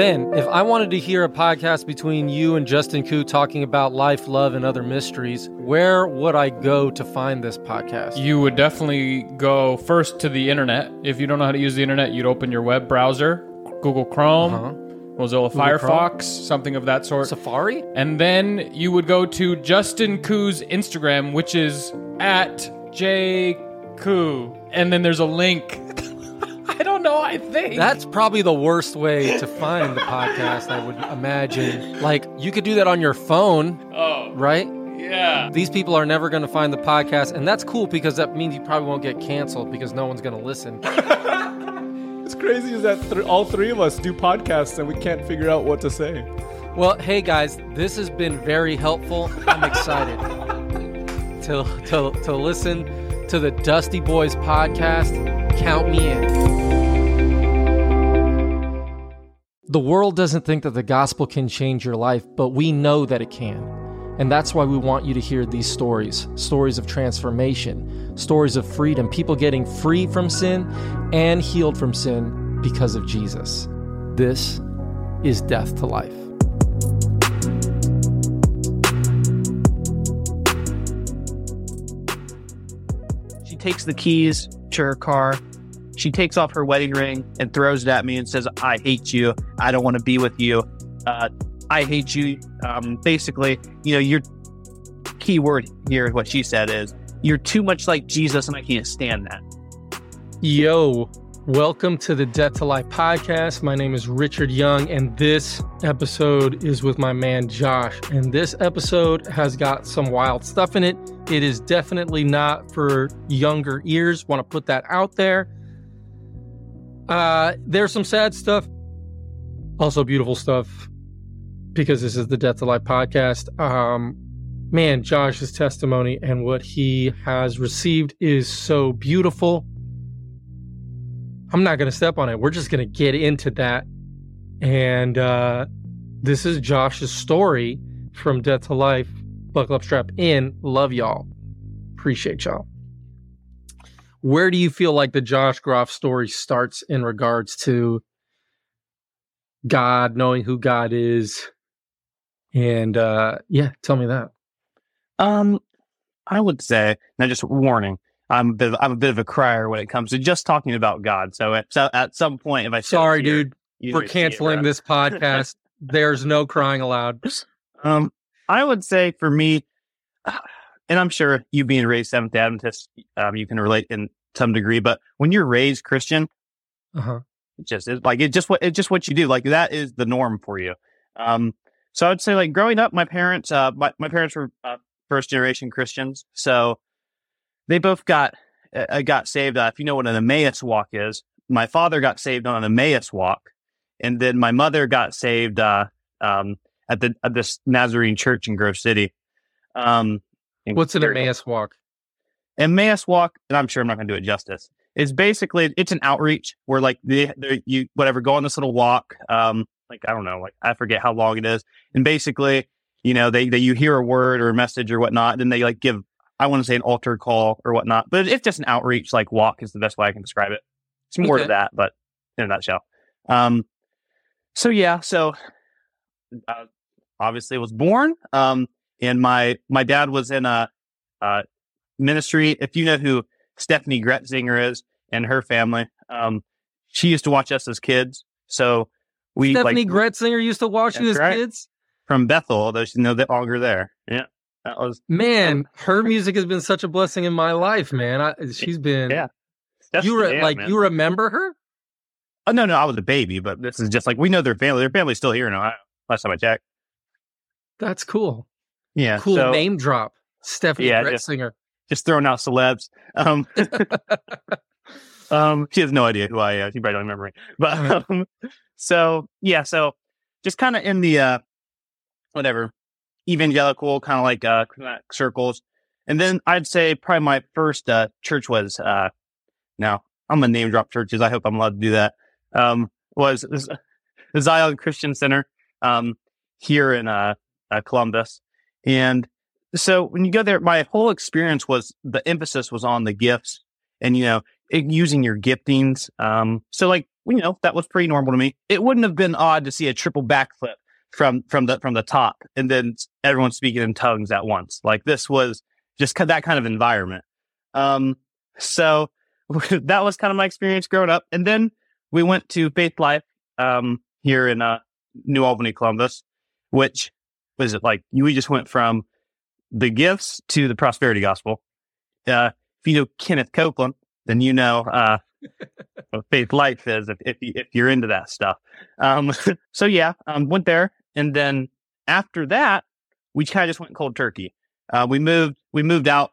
Ben, if I wanted to hear a podcast between you and Justin Koo talking about life, love, and other mysteries, where would I go to find this podcast? You would definitely go first to the internet. If you don't know how to use the internet, you'd open your web browser, Google Chrome, Uh-huh. Mozilla Google Firefox, Chrome? something of that sort. Safari? And then you would go to Justin Koo's Instagram, which is at J Koo. And then there's a link. I don't know, I think. That's probably the worst way to find the podcast, I would imagine. Like, you could do that on your phone, Oh, right? yeah. These people are never going to find the podcast, and that's cool because that means you probably won't get canceled because no one's going to listen. It's crazy is that th- all three of us do podcasts and we can't figure out what to say. Well, hey guys, this has been very helpful. I'm excited to, to, to listen to the Dusty Boys podcast. Count me in. The world doesn't think that the gospel can change your life, but we know that it can. And that's why we want you to hear these stories stories of transformation, stories of freedom, people getting free from sin and healed from sin because of Jesus. This is Death to Life. She takes the keys to her car. She takes off her wedding ring and throws it at me and says, I hate you. I don't want to be with you. Uh, I hate you. Um, basically, you know, your key word here, what she said is, you're too much like Jesus and I can't stand that. Yo, welcome to the Death to Life podcast. My name is Richard Young, and this episode is with my man Josh. And this episode has got some wild stuff in it. It is definitely not for younger ears. Want to put that out there. Uh, there's some sad stuff, also beautiful stuff, because this is the Death to Life podcast. Um, man, Josh's testimony and what he has received is so beautiful. I'm not going to step on it. We're just going to get into that. And uh, this is Josh's story from Death to Life. Buckle up, strap in. Love y'all. Appreciate y'all. Where do you feel like the Josh Groff story starts in regards to God, knowing who God is? And uh, yeah, tell me that. Um, I would say, now just warning, I'm a bit of, I'm a bit of a crier when it comes to just talking about God. So at, so at some point, if I Sorry, here, dude. it canceling this podcast. There's no crying allowed. Um, I would say for me, and I'm sure you being raised Seventh Adventist, um, you can relate in some degree. But when you're raised Christian, Uh-huh. it just is like it just what it's just what you do. Like that is the norm for you. Um, so I would say like growing up, my parents, uh, my my parents were uh, first generation Christians, so they both got uh, got saved. Uh, if you know what an Emmaus walk is, my father got saved on an Emmaus walk, and then my mother got saved uh, um, at the at this Nazarene church in Grove City. Um, What's an Emmaus walk? Emmaus walk, and I'm sure I'm not going to do it justice. It's basically it's an outreach where like they, they you whatever go on this little walk. Um, like I don't know, like I forget how long it is, and basically, you know, they they you hear a word or a message or whatnot, then they like give I want to say an altar call or whatnot, but it's just an outreach like walk is the best way I can describe it. It's more Okay. to that, but in a nutshell. Um, so yeah, so uh, obviously was born. Um, and my my dad was in a, uh ministry. If you know who Steffany Gretzinger is and her family, um, she used to watch us as kids. So we Steffany like Gretzinger used to watch you as right. kids. from Bethel, although she's no longer there. Yeah, that was Man, her music has been such a blessing in my life, man. I, she's been. Yeah. You re- yeah, like man. you remember her? Oh, no, no, I was a baby, but this is just like we know their family. Their family's still here in Ohio. Last time I checked. That's cool. Yeah, Cool so name drop. Steffany Yeah, just- Gretzinger. just throwing out celebs. Um, um, she has no idea who I am. She probably don't remember me. But um, so yeah, so just kind of in the uh, whatever evangelical kind of like uh circles, and then I'd say probably my first uh church was uh now I'm gonna name drop churches. I hope I'm allowed to do that. Um, was the Zion Christian Center um here in uh, uh Columbus, and so when you go there, my whole experience was the emphasis was on the gifts and you know using your giftings. Um, so like you know, that was pretty normal to me. It wouldn't have been odd to see a triple backflip from, from the, from the top and then everyone speaking in tongues at once. Like this was just that kind of environment. Um, so that was kind of my experience growing up. And then we went to Faith Life, um, here in, uh, New Albany, Columbus, which was it like we just went from the gifts to the prosperity gospel. Uh, if you know Kenneth Copeland, then you know uh, what faith life is if if, you, if you're into that stuff. Um, so yeah, um, went there, and then after that, we kind of just went cold turkey. Uh, we moved we moved out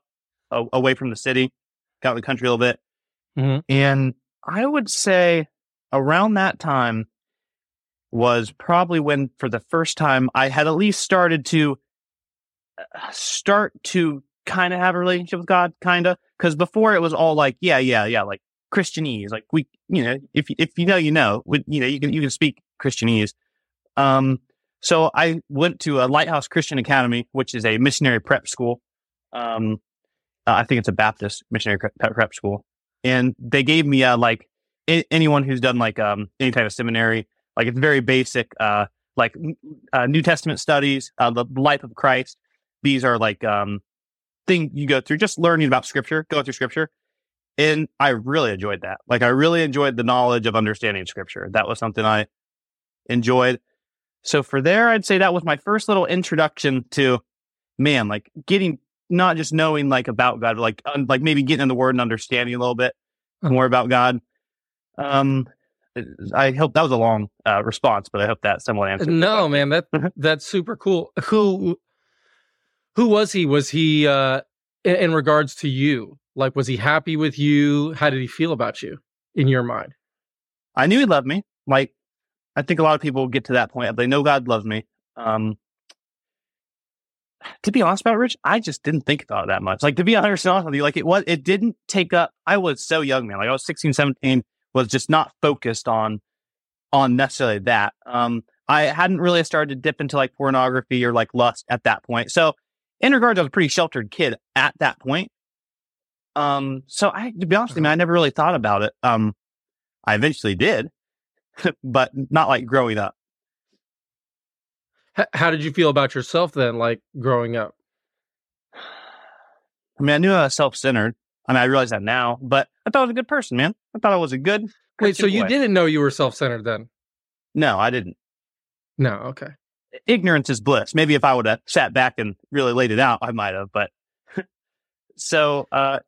uh, away from the city, got in the country a little bit, Mhm. and I would say around that time was probably when for the first time I had at least started to uh, start to kind of have a relationship with God, kind of. Because before it was all like, yeah, yeah, yeah, like Christianese. Like we, you know, if if you know, you know, With- you know, you can you can speak Christianese. Um, so I went to a Lighthouse Christian Academy, which is a missionary prep school. Um, uh, I think it's a Baptist missionary prep, school, and they gave me uh, like anyone who's done like um any type of seminary, like it's very basic, uh, like uh, New Testament studies, uh, the life of Christ. These are like um thing you go through, just learning about Scripture, going through Scripture, and I really enjoyed that. Like I really enjoyed the knowledge of understanding Scripture. That was something I enjoyed. So for there, I'd say that was my first little introduction to man, like getting not just knowing like about God, but like un- like maybe getting in the Word and understanding a little bit more about God. Um, I hope that was a long uh, response, but I hope that somewhat answered. No, man, that that's super cool. Who who was he? Was he uh in, in regards to you? Like was he happy with you? How did he feel about you in your mind? I knew he loved me. Like, I think a lot of people get to that point. They know God loves me. Um, to be honest about it, Rich, I just didn't think about it that much. Like, to be honest, honest with you, like it was, it didn't take up. I was so young, man. Like I was 16, 17, was just not focused on, on necessarily that. Um, I hadn't really started to dip into like pornography or like lust at that point. So in regards, I was a pretty sheltered kid at that point. Um, so I, to be honest with you, man, I never really thought about it. Um, I eventually did, but not like growing up. How did you feel about yourself then, like growing up? I mean, I knew I was self centered. I mean, I realize that now, but I thought I was a good person, man. I thought I was a good. Wait, so you didn't know you were self-centered then? No, I didn't. No, okay. Ignorance is bliss. Maybe if I would have sat back and really laid it out, I might have. But so, uh,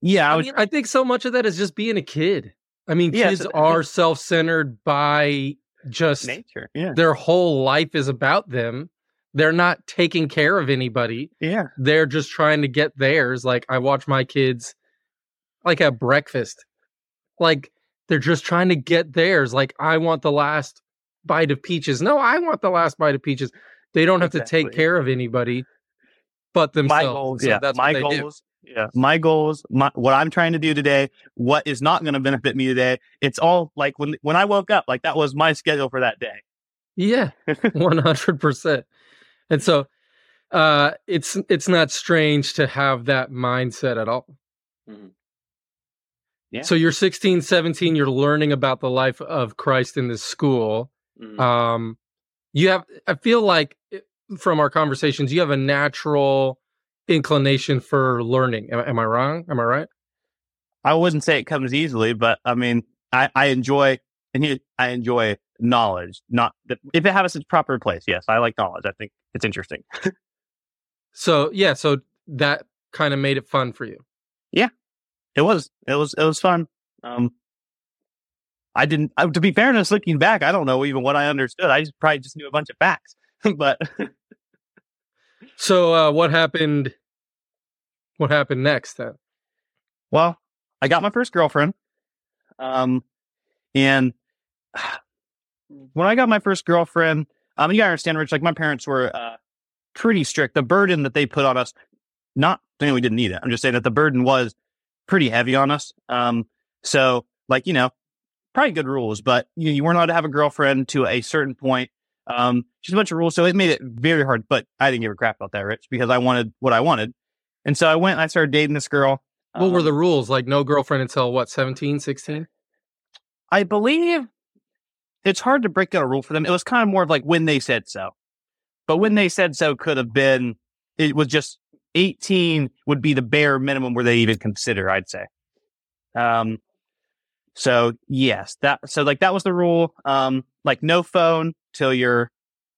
yeah, I I, was. mean, I think so much of that is just being a kid. I mean, Yeah, kids so- are self-centered by just nature. Yeah. their whole life is about them. They're not taking care of anybody. Yeah. They're just trying to get theirs. Like I watch my kids like at breakfast. Like they're just trying to get theirs. Like I want the last bite of peaches. No, I want the last bite of peaches. They don't have to take care of anybody but My themselves. goals. So yeah. that's my they do. goals. Yeah. My goals, my, what I'm trying to do today, what is not going to benefit me today. It's all like when, when I woke up, like that was my schedule for that day. Yeah, one hundred percent. And so, uh, it's it's not strange to have that mindset at all. Mhm. Yeah. So you're 16, 17, you're learning about the life of Christ in this school. Mm. Um, you have, I feel like eh, from our conversations, you have a natural inclination for learning. Am, am I wrong? Am I right? I wouldn't say it comes easily, but I mean, I, I enjoy and here I enjoy knowledge. Not that if it has its proper place. Yes, I like knowledge. I think it's interesting. So yeah, so that kind of made it fun for you. It was it was it was fun. Um, I didn't. I, to be fairness, looking back, I don't know even what I understood. I just probably just knew a bunch of facts. but So uh, what happened? What happened next then? well, I got my first girlfriend. Um, and when I got my first girlfriend, um, you gotta understand, Rich. Like my parents were uh, pretty strict. The burden that they put on us, not saying we didn't need it. I'm just saying that the burden was pretty heavy on us. Um, so like you know, probably good rules, but you, you weren't allowed to have a girlfriend to a certain point. Um, just a bunch of rules. So it made it very hard. But I didn't give a crap about that, Rich, because I wanted what I wanted. And so I went and I started dating this girl. What were Um, the rules? Like no girlfriend until what, 17, 16? I believe it's hard to break down a rule for them. It was kind of more of like when they said so. But when they said so could have been, it was just 18 would be the bare minimum where they even consider, I'd say. Um, so yes, that, so like that was the rule. Um, like no phone till you're,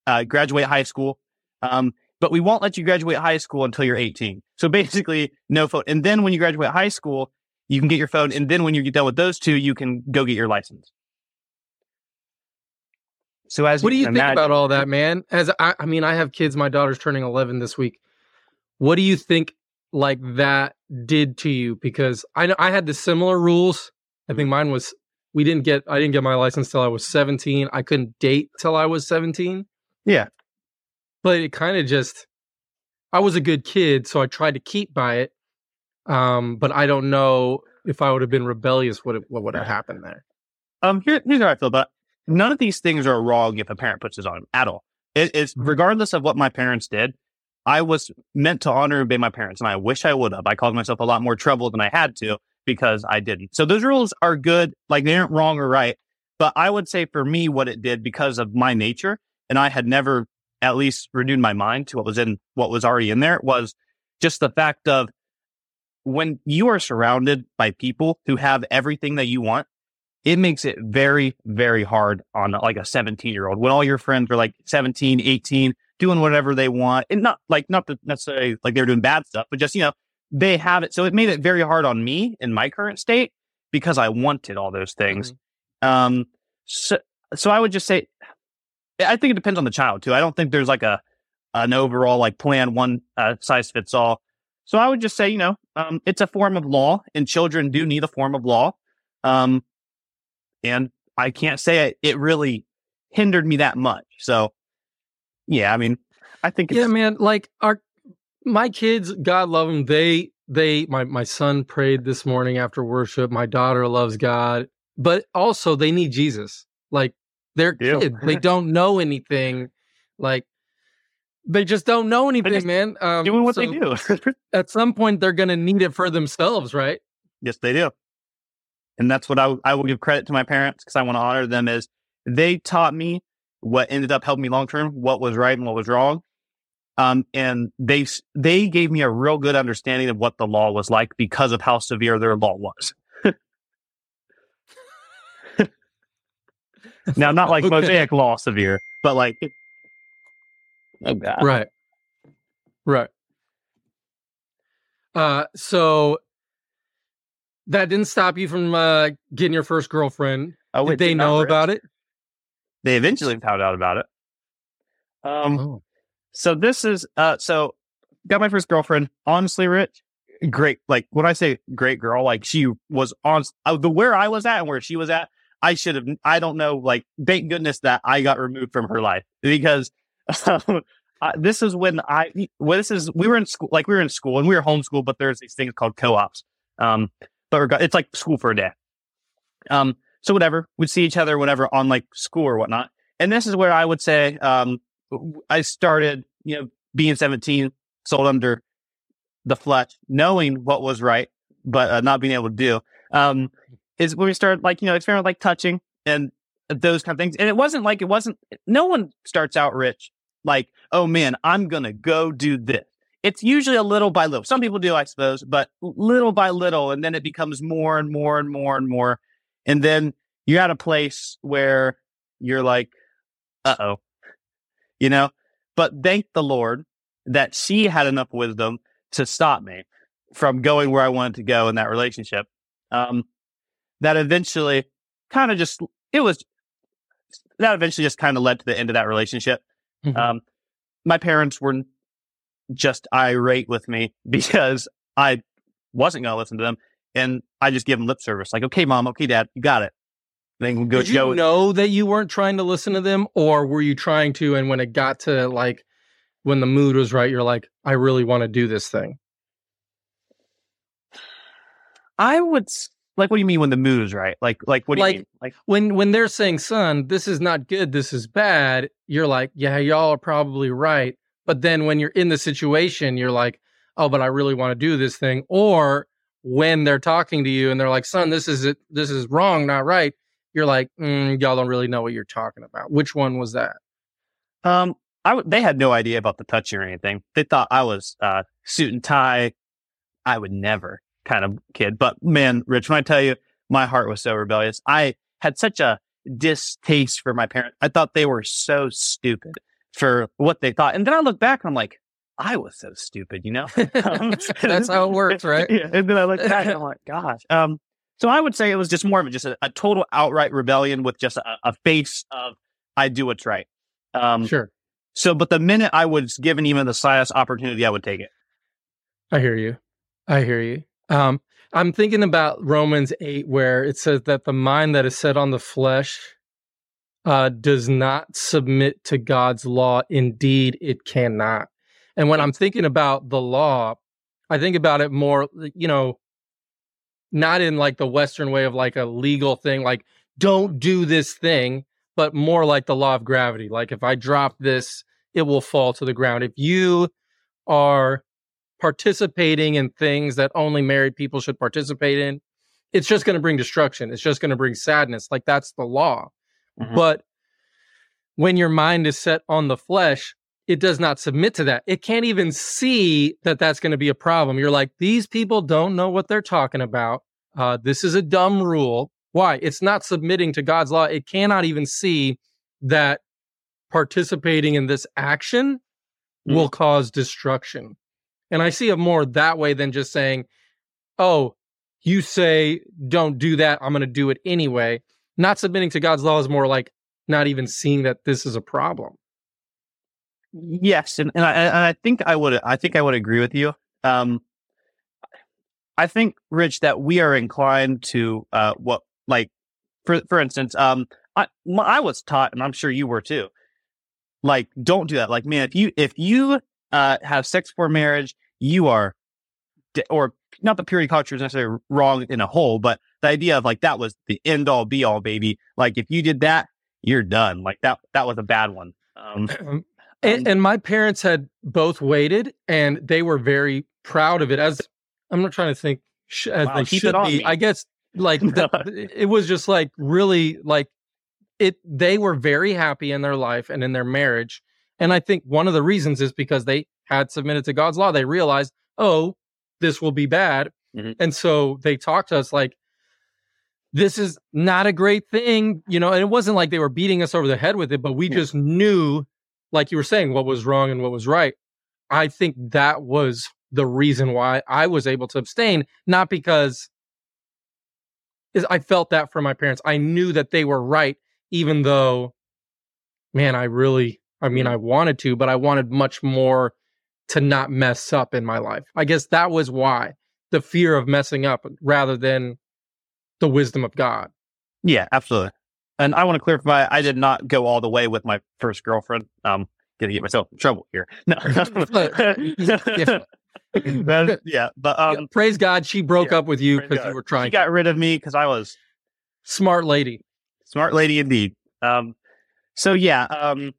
uh, graduate high school. Um, but we won't let you graduate high school until you're 18. So basically no phone. And then when you graduate high school, you can get your phone. And then when you get done with those two, you can go get your license. So as What do you can think about all that, man? As I, I mean, I have kids. My daughter's turning 11 this week. What do you think like that did to you? Because I know I had the similar rules. I think mine was we didn't get I didn't get my license till I was 17. I couldn't date till I was 17. Yeah. But it kind of just I was a good kid, so I tried to keep by it. Um, but I don't know if I would have been rebellious, what what would have happened there? Um, here, here's how I feel about it. None of these things are wrong if a parent puts this on at all. It is regardless of what my parents did. I was meant to honor and obey my parents, and I wish I would have. I caused myself a lot more trouble than I had to because I didn't. So those rules are good, like they aren't wrong or right. But I would say for me, what it did because of my nature, and I had never at least renewed my mind to what was in what was already in there, was just the fact of when you are surrounded by people who have everything that you want it makes it very, very hard on like a 17 year old when all your friends are like 17, 18, doing whatever they want. And not like, not necessarily like they were doing bad stuff, but just, you know, they have it. So it made it very hard on me in my current state because I wanted all those things. Um, so, so I would just say, I think it depends on the child too. I don't think there's like a, an overall like plan, one uh, size fits all. So I would just say, you know, um, it's a form of law and children do need a form of law. Um, and I can't say it, it really hindered me that much. So, yeah, I mean, I think it's, yeah man like our my kids god love them they they my my son prayed this morning after worship my daughter loves god but also they need jesus like they're Yeah. kids they don't know anything like they just don't know anything man um, doing what so they do. at some point they're gonna need it for themselves right yes, they do. And that's what I, I will give credit to my parents because I want to honor them is they taught me what ended up helping me long term, what was right and what was wrong. Um, and they, they gave me a real good understanding of what the law was like because of how severe their law was. now, not like Okay. mosaic law severe, but like, oh God. right right uh so that didn't stop you from uh getting your first girlfriend Oh, did they know about it They eventually found out about it. Um, oh so this is uh, so got my first girlfriend. Honestly, Rich, great. Like when I say great girl, like she was on uh, the where I was at and where she was at. I should have. I don't know. Like thank goodness that I got removed from her life because um, uh, this is when I. Well, this is we were in school. Like we were in school and we were homeschooled, but there's these things called co-ops. Um, but it's like school for a day. Um, so whatever, we'd see each other, whatever, on like school or whatnot. And this is where I would say, um, I started, you know, being 17, sold under the flesh, knowing what was right, but uh, not being able to do, um, is when we started like, you know, experimenting with, like touching and those kind of things. And it wasn't like, it wasn't, no one starts out rich like, oh man, I'm going to go do this. It's usually a little by little. Some people do, I suppose, but little by little. And then it becomes more and more and more and more. And then you're at a place where you're like, uh oh, you know, but thank the Lord that she had enough wisdom to stop me from going where I wanted to go in that relationship. Um, that eventually kind of just, it was, that eventually just kind of led to the end of that relationship. Mhm. Um, my parents were just irate with me because I wasn't going to listen to them. And I just give them lip service, like, okay, mom, okay, dad, you got it. Then we go, Did you go know that you weren't trying to listen to them, or were you trying to? And when it got to like when the mood was right, you're like, I really want to do this thing. I would like. What do you mean when the mood is right? Like, like what do Like- you mean? Like, When when they're saying, "Son, this is not good. This is bad," you're like, "Yeah, y'all are probably right." But then when you're in the situation, you're like, "Oh, but I really want to do this thing." Or when they're talking to you and they're like, "Son, this is it. This is wrong, not right," you're like, mm, y'all don't really know what you're talking about. Which one was that? Um, I w- they had no idea about the touching or anything. They thought I was uh, suit and tie. I would never kind of kid. But man, Rich, when I tell you, my heart was so rebellious. I had such a distaste for my parents. I thought they were so stupid for what they thought. And then I look back and I'm like, I was so stupid, you know? Um, That's how it works, right? yeah. And then I look back and I'm like, gosh. Um, so I would say it was just more of a, just a, a total outright rebellion with just a, a face of I do what's right. Um, Sure. so, but the minute I was given even the slightest opportunity, I would take it. I hear you. I hear you. Um, I'm thinking about Romans 8, where it says that the mind that is set on the flesh uh, does not submit to God's law. Indeed, it cannot. And when I'm thinking about the law, I think about it more, you know, not in like the Western way of like a legal thing, like don't do this thing, but more like the law of gravity. Like if I drop this, it will fall to the ground. If you are participating in things that only married people should participate in, it's just going to bring destruction. It's just going to bring sadness. Like that's the law. Mhm. But when your mind is set on the flesh, it does not submit to that. It can't even see that that's going to be a problem. You're like, these people don't know what they're talking about. Uh, this is a dumb rule. Why? It's not submitting to God's law. It cannot even see that participating in this action Mm. will cause destruction. And I see it more that way than just saying, oh, you say don't do that. I'm going to do it anyway. Not submitting to God's law is more like not even seeing that this is a problem. Yes, and, and I and I think I would I think I would agree with you. Um, I think Rich that we are inclined to uh what like for for instance um I my, I was taught and I'm sure you were too. Like don't do that. Like man, if you if you uh have sex before marriage, you are de- or not the purity culture is necessarily wrong in a whole, but the idea of like that was the end all be all baby. Like if you did that, you're done. Like that that was a bad one. Um, Um, and, and my parents had both waited and they were very proud of it as i'm not trying to think sh- as Wow, they should be me. i guess like that, it was just like really like it they were very happy in their life and in their marriage and i think one of the reasons is because they had submitted to god's law they realized oh this will be bad Mhm. and so they talked to us like this is not a great thing you know and it wasn't like they were beating us over the head with it but we Yeah. just knew like you were saying what was wrong and what was right. I think that was the reason why i was able to abstain not because is i felt that from my parents. I knew that they were right even though man i really i mean mm-hmm. i wanted to but i wanted much more to not mess up in my life. I guess that was why the fear of messing up rather than the wisdom of god. Yeah, absolutely. And I want to clarify, I did not go all the way with my first girlfriend. Um, gonna get myself in trouble here. No, Yeah. That- yeah, but um, praise god she broke yeah, up with you because you were trying she got rid of me because I was smart lady smart lady indeed. Um, so yeah, um,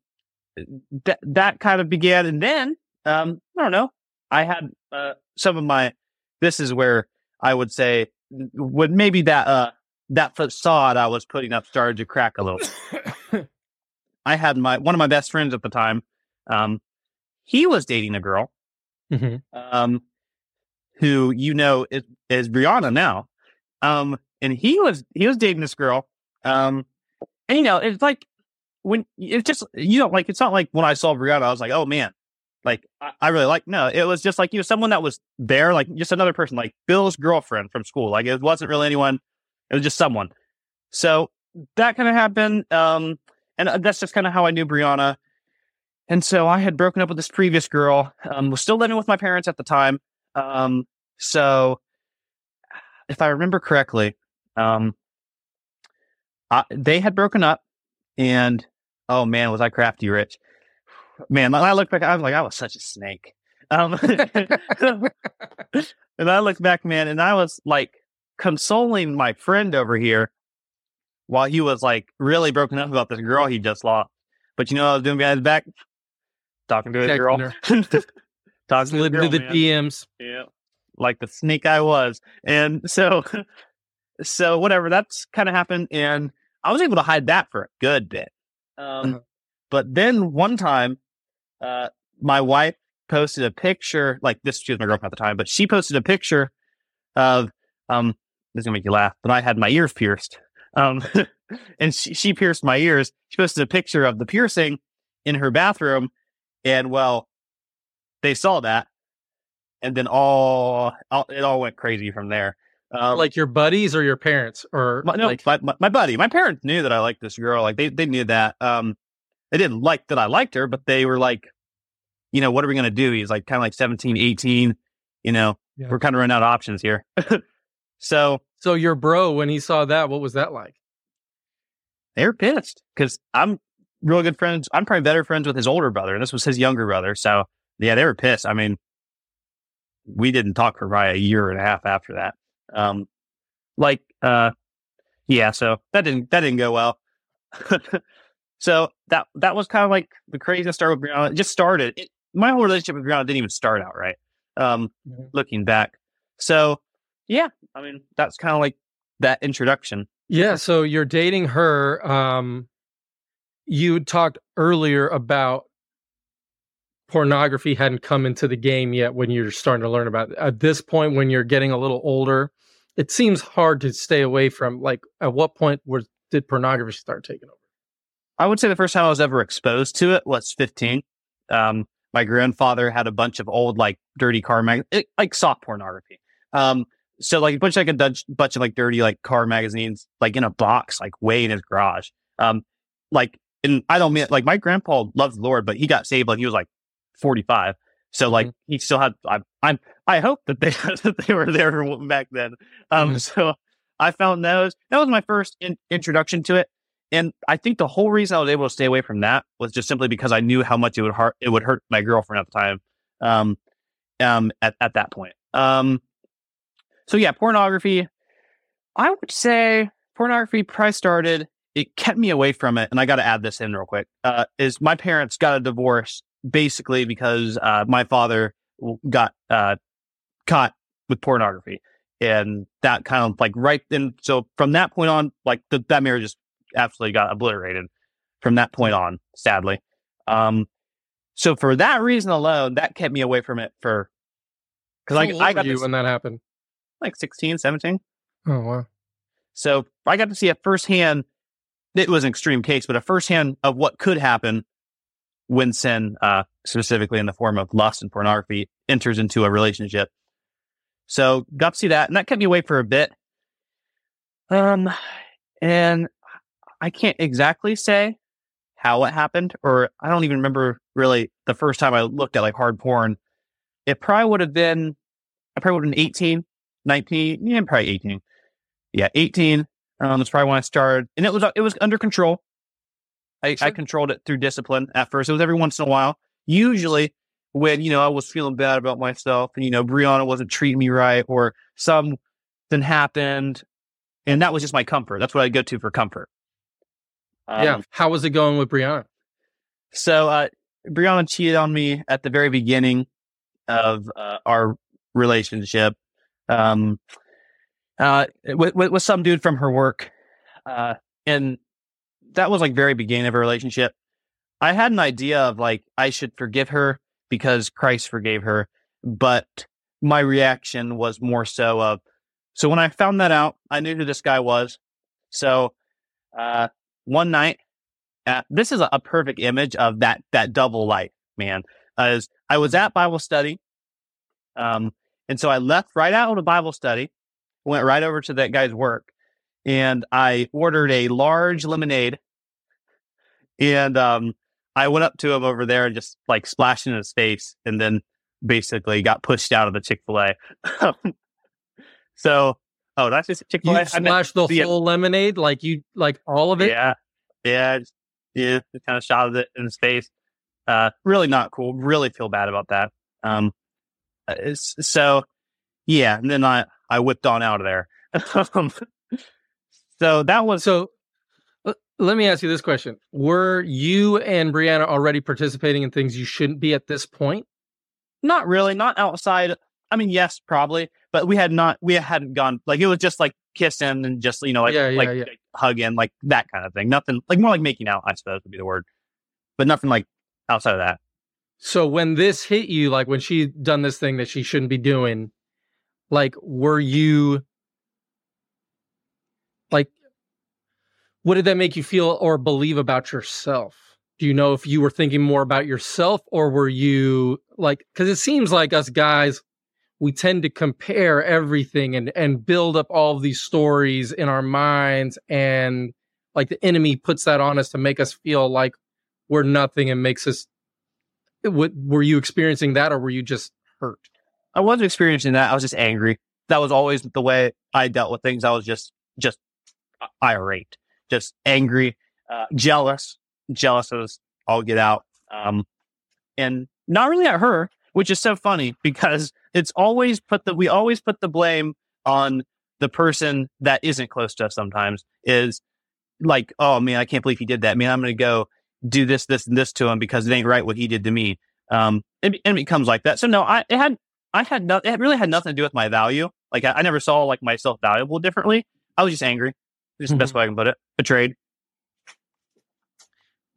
that that kind of began, and then um, I don't know. I had uh, some of my. This is where I would say would maybe that uh that facade I was putting up started to crack a little. I had my one of my best friends at the time. Um, he was dating a girl Mhm. um, who you know is, is Brianna now. Um, and he was he was dating this girl. Um, and you know, it's like when it's just you know, like it's not like when I saw Brianna, I was like, oh man, like I, I really like. No, it was just like you know, someone that was there, like just another person, like Bill's girlfriend from school. Like it wasn't really anyone. It was just someone. So that kind of happened. Um, and uh, that's just kind of how I knew Brianna. And so I had broken up with this previous girl. Um, was still living with my parents at the time. Um, so if I remember correctly, um, I, they had broken up, and oh man, was I crafty rich? Man, when I look back, I was like, I was such a snake. Um, and I look back, man, and I was like consoling my friend over here while he was like really broken up about this girl he just lost. But you know I was doing behind his back? Talking to his girl. Talking to slid girl, the dms Yeah. Like the snake I was. And so, so whatever, that's kind of happened. And I was able to hide that for a good bit. Um, Uh-huh. but then one time, uh, my wife posted a picture, like this, she was my girlfriend at the time, but she posted a picture of, um, this is gonna make you laugh, but I had my ears pierced. Um, and she, she pierced my ears. She posted a picture of the piercing in her bathroom. And well, they saw that. And then all, all it all went crazy from there. Um, like your buddies or your parents or my, no, like my, my, my buddy, my parents knew that I liked this girl. Like they, they knew that. Um, they didn't like that I liked her, but they were like, you know, what are we going to do? He's like kind of like 17, 18, you know, Yeah. we're kind of running out of options here. so so your bro when he saw that what was that like they were pissed because I'm real good friends. I'm probably better friends with his older brother, and this was his younger brother. So yeah, they were pissed. I mean, we didn't talk for probably a year and a half after that. Um, like, uh, yeah, so that didn't that didn't go well. so that that was kind of like the craziest start with Brianna. It just started. It, my whole relationship with Brianna didn't even start out right. Um, Mhm. looking back, so yeah, I mean that's kind of like that introduction. yeah so you're dating her um you talked earlier about pornography hadn't come into the game yet when you're starting to learn about it. at this point when you're getting a little older it seems hard to stay away from like at what point was did pornography start taking over I would say the first time I was ever exposed to it was 15. Um, my grandfather had a bunch of old, like, dirty car mag, it, like soft pornography. Um, so like a bunch like a bunch, bunch of like dirty like car magazines, like in a box, like way in his garage. Um, like, and I don't mean like my grandpa loved the Lord, but he got saved like he was like 45. So like he still had. I, I'm. I hope that they that they were there back then. Um, Mhm. so I found those. That was my first in, introduction to it. And I think the whole reason I was able to stay away from that was just simply because I knew how much it would hurt it would hurt my girlfriend at the time. Um, um, at at that point. Um, so yeah, pornography. I would say pornography probably started. It kept me away from it, and I got to add this in real quick. Uh, is my parents got a divorce basically because uh, my father got uh, caught with pornography, and that kind of like right then. So from that point on, like the, that marriage just absolutely got obliterated from that point on. Sadly, um, so for that reason alone, that kept me away from it for because I I got you this, when that happened like 16, 17. oh wow So I got to see a firsthand. It was an extreme case, but a firsthand of what could happen when sin, uh, specifically in the form of lust and pornography, enters into a relationship. So got to see that, and that kept me away for a bit. Um, and I can't exactly say how it happened, or I don't even remember really the first time I looked at like hard porn. It probably would have been, I probably would have been 18, 19, yeah, probably 18 yeah, 18. Um, that's probably when I started, and it was it was under control. I, I controlled it through discipline at first. It was every once in a while. Usually, when you know I was feeling bad about myself, and you know Brianna wasn't treating me right, or something happened, and that was just my comfort. That's what I go to for comfort. yeah Um, how was it going with brianna so uh, Brianna cheated on me at the very beginning of uh, our relationship. Um, uh, with, with, some dude from her work, uh, and that was like very beginning of a relationship. I had an idea of like I should forgive her because Christ forgave her, but my reaction was more so of so when I found that out, I knew who this guy was. So uh, one night uh, this is a, a perfect image of that that double life, man. As I was at Bible study, um, and so I left right out of the Bible study, went right over to that guy's work, and I ordered a large lemonade, and um, I went up to him over there and just like splashed in his face, and then basically got pushed out of the Chick Fil A. so, oh, that's just Chick Fil you A. splashed the full lemonade like you like all of it Yeah, yeah, just- yeah. Just kind of shot it in his face. Uh, really not cool. Really feel bad about that. Um, so yeah, and then I I whipped on out of there. um, so that was So let me ask you this question. Were you and Brianna already participating in things you shouldn't be at this point? not really not outside. I mean, yes, probably, but we had not we hadn't gone like it was just like kissing and just you know like Yeah, yeah, like, yeah. like hugging, like that kind of thing. Nothing like more like making out, I suppose would be the word, but nothing like outside of that. So when this hit you, like when she done this thing that she shouldn't be doing, like were you like what did that make you feel or believe about yourself? Do you know if you were thinking more about yourself or were you like cuz it seems like us guys we tend to compare everything and and build up all these stories in our minds and like the enemy puts that on us to make us feel like we're nothing and makes us what were you experiencing that or were you just hurt I wasn't experiencing that. I was just angry. That was always the way I dealt with things. I was just just irate, just angry, uh, jealous, jealous as all get out, um, and not really at her, which is so funny because it's always put the we always put the blame on the person that isn't close to us. Sometimes is like, oh man, I can't believe he did that. Man, I'm to go do this, this, and this to him because it ain't right what he did to me. Um, and, and it becomes like that. So no, I it had I had no, it really had nothing to do with my value. Like I, I never saw like myself valuable differently. I was just angry. Just the best way I can put it. Betrayed.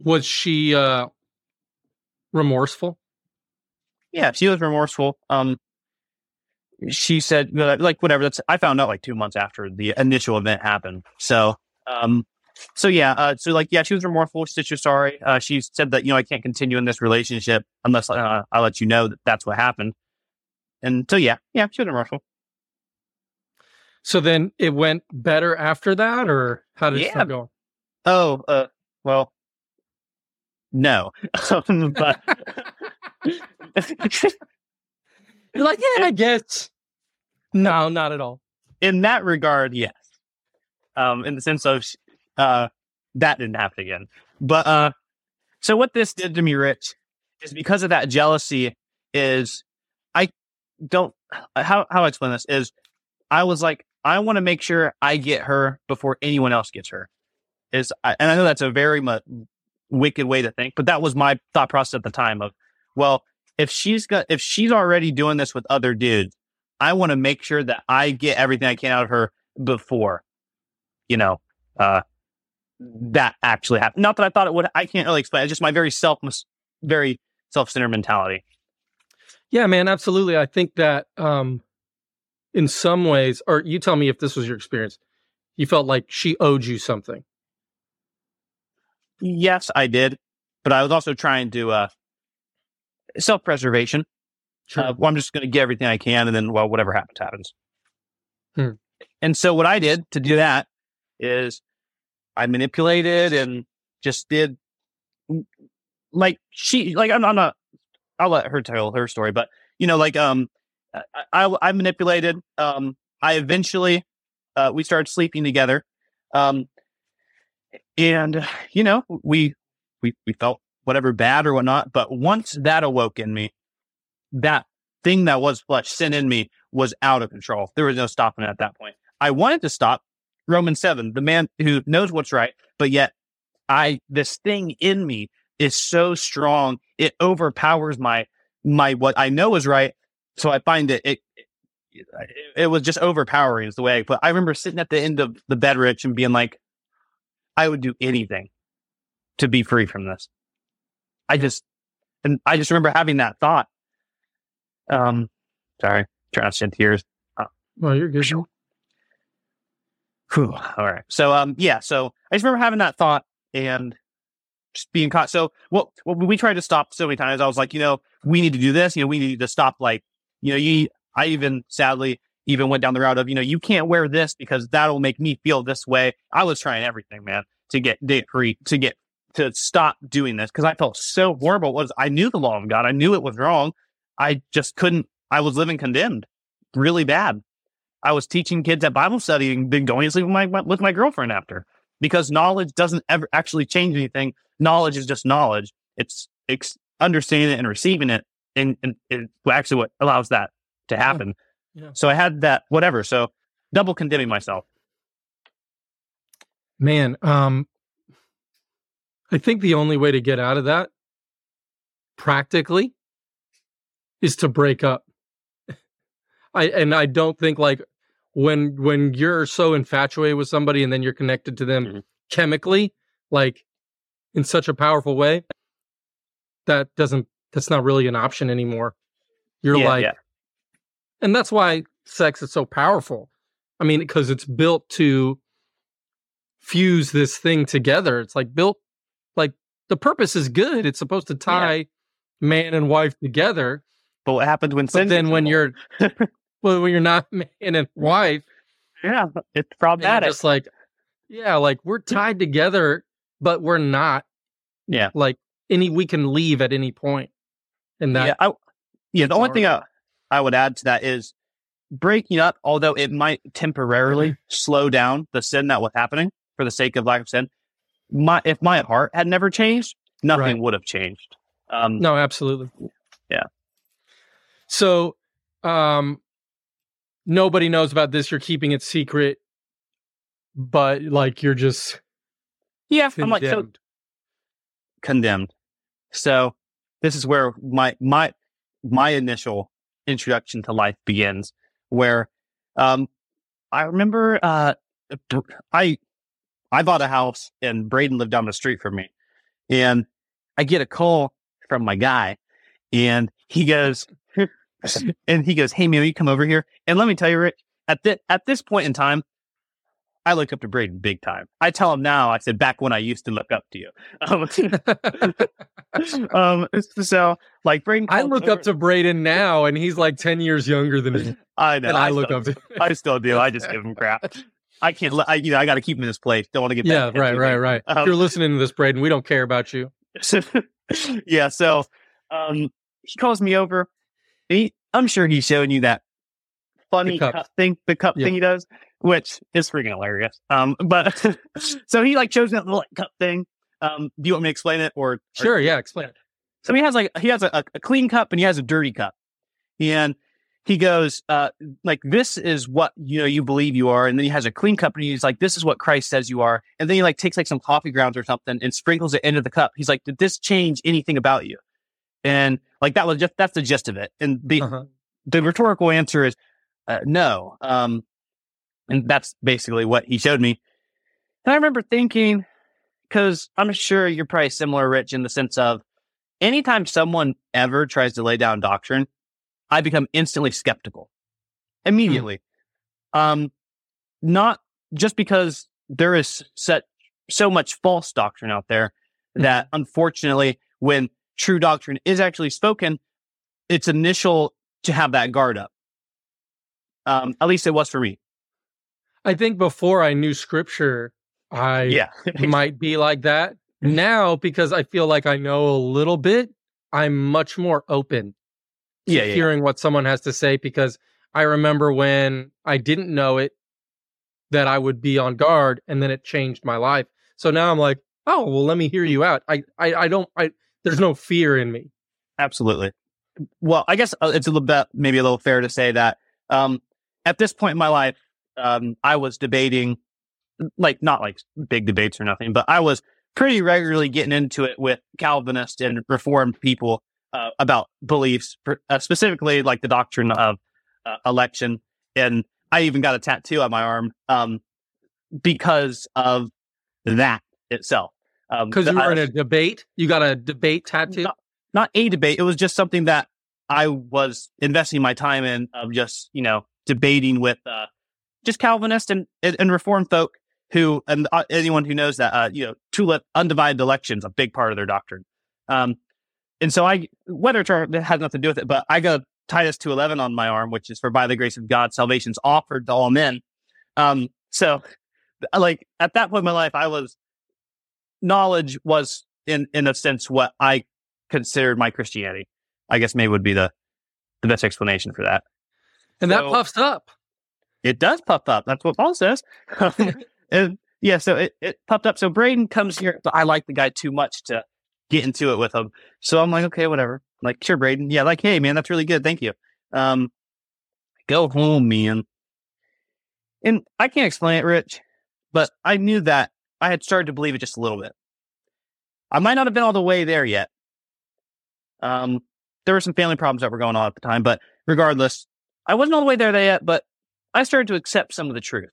was she uh remorseful Yeah, she was remorseful. Um, she said like whatever. That's I found out like two months after the initial event happened. So um, so yeah, uh, so like yeah, she was remorseful. She said she was sorry. Uh, she said that you know I can't continue in this relationship unless uh, I let you know that that's what happened. And so yeah, yeah, she was remorseful. so then it went better after that or how did it Yeah. start going Oh, uh, well, no, but you're like yeah i guess no not at all in that regard, yes. Um, in the sense of, uh, that didn't happen again. But, uh, so what this did to me, Rich, is because of that jealousy is I don't, how, how I explain this is I was like, I want to make sure I get her before anyone else gets her is, I, and I know that's a very mu- wicked way to think, but that was my thought process at the time of, well, if she's got, if she's already doing this with other dudes, I want to make sure that I get everything I can out of her before, you know, uh, that actually happened. Not that I thought it would. I can't really explain. It's just my very self, very self-centered mentality. Yeah, man, absolutely. I think that um in some ways, or you tell me if this was your experience, you felt like she owed you something. Yes, I did, but I was also trying to uh, self-preservation. Uh, well, I'm just going to get everything I can, and then well, whatever happens, happens. Hmm. And so, what I did to do that is I manipulated and just did like she like I'm, I'm not. I'll let her tell her story, but you know, like um, I I, I manipulated. Um, I eventually uh, we started sleeping together. Um, and you know, we we we felt whatever bad or whatnot. But once that awoke in me, that thing that was flesh, sin in me, was out of control. There was no stopping at that point. I wanted to stop. Romans seven, the man who knows what's right, but yet I this thing in me is so strong it overpowers my my what I know is right. So I find it it it, it was just overpowering is the way I put. I remember sitting at the end of the bed, Rich, and being like, I would do anything to be free from this. I just and I just remember having that thought. Um, sorry, trying to shed tears. Well, you're good. Whew. All right. So, um, yeah. So I just remember having that thought and just being caught. So, well, well, we tried to stop so many times. I was like, you know, we need to do this. You know, we need to stop. Like, you know, you. I even sadly even went down the route of, you know, you can't wear this because that'll make me feel this way. I was trying everything, man, to get date free, to get to stop doing this because I felt so horrible. Was I knew the law of God. I knew it was wrong. I just couldn't. I was living condemned, really bad. I was teaching kids at Bible study and then going to sleep with my with my girlfriend after because knowledge doesn't ever actually change anything. Knowledge is just knowledge. It's, it's understanding it and receiving it, and, and it's actually what allows that to happen. Yeah. So I had that whatever. So double condemning myself. Man, um I think the only way to get out of that practically is to break up. I and I don't think like when when you're so infatuated with somebody and then you're connected to them Mhm. chemically, like in such a powerful way, that doesn't that's not really an option anymore. You're Yeah, like yeah. and that's why sex is so powerful. I mean, because it's built to fuse this thing together. It's like built like the purpose is good. It's supposed to tie man and wife together. But what happens when But then when you're when you're not man and wife, yeah, it's problematic. just like, yeah, like we're tied together, but we're not. Yeah. Like any we can leave at any point. And that yeah, I, yeah. The only hard. thing I, I would add to that is breaking up, although it might temporarily slow down the sin that was happening for the sake of lack of sin. My if my heart had never changed, nothing Right. would have changed. Um, No, absolutely. Yeah. So, um, nobody knows about this. You're keeping it secret, but like you're just yeah, I'm like so condemned. condemned. So this is where my my my initial introduction to life begins, where um I remember uh I I bought a house and Braden lived down the street from me. And I get a call from my guy and he goes and he goes, Hey man, will you come over here? And let me tell you, Rick, at this at this point in time, I look up to Braden big time. I tell him now, I said back when I used to look up to you. Um, um so like Braden I look over- up to Braden now, and he's like ten years younger than me, I know and I, I look still- up to. I still do. I just give him crap. I can't let I you know, I gotta keep him in his place. Don't want to get Yeah, right, right, right. Um, if you're listening to this, Braden, we don't care about you. yeah, so um he calls me over. He, I'm sure he's showing you that funny cup. cup thing, the cup Yeah. thing he does, which is freaking hilarious. Um, but so he like shows me that little cup thing. Um, do you want me to explain it or? or- Sure, yeah, explain it. So he has like he has a, a, a clean cup and he has a dirty cup, and he goes uh like this is what you know you believe you are, and then he has a clean cup and he's like this is what Christ says you are, and then he like takes like some coffee grounds or something and sprinkles it into the cup. He's like, did this change anything about you? And like that was just that's the gist of it. And the Uh-huh. the rhetorical answer is uh, no. Um, and that's basically what he showed me. And I remember thinking, because I'm sure you're probably similar, Rich, in the sense of anytime someone ever tries to lay down doctrine, I become instantly skeptical immediately. Um, not just because there is such so much false doctrine out there that unfortunately, when true doctrine is actually spoken, it's initial to have that guard up. Um, at least it was for me. I think before I knew scripture, I Yeah. might be like that. Now, because I feel like I know a little bit, I'm much more open to Yeah, yeah, yeah. hearing what someone has to say because I remember when I didn't know it that I would be on guard and then it changed my life. So now I'm like, oh, well, let me hear you out. I, I, I don't, I, there's no fear in me. Absolutely. Well, I guess uh, it's a little bit, maybe a little fair to say that um, at this point in my life, um, I was debating, like not like big debates or nothing, but I was pretty regularly getting into it with Calvinist and Reformed people uh, about beliefs, uh, specifically like the doctrine of uh, election. And I even got a tattoo on my arm um, because of that itself. Um, Because you I- were in a debate. You got a debate tattoo. not, not a debate. It was just something that I was investing my time in of just, you know, debating with, uh, just Calvinist and, and, Reformed folk who, and uh, anyone who knows that, uh, you know, tulip undivided elections, a big part of their doctrine. Um, and so I, whether it has nothing to do with it, but I got Titus 2.11 on my arm, which is for by the grace of God, salvation's offered to all men. Um, so like at that point in my life, I was, knowledge was in, in a sense what I considered my Christianity. I guess maybe would be the, the best explanation for that. and that puffs up. It does puff up. That's what Paul says. and yeah, so it, it puffed up. So Braden comes here, but I like the guy too much to get into it with him. So I'm like, okay, whatever. Like, sure, Braden. Yeah, like, hey, man, that's really good. Thank you. Um, go home, man. And I can't explain it, Rich, but I knew that I had started to believe it just a little bit. I might not have been all the way there yet. Um, there were some family problems that were going on at the time, but regardless, I wasn't all the way there yet, but I started to accept some of the truth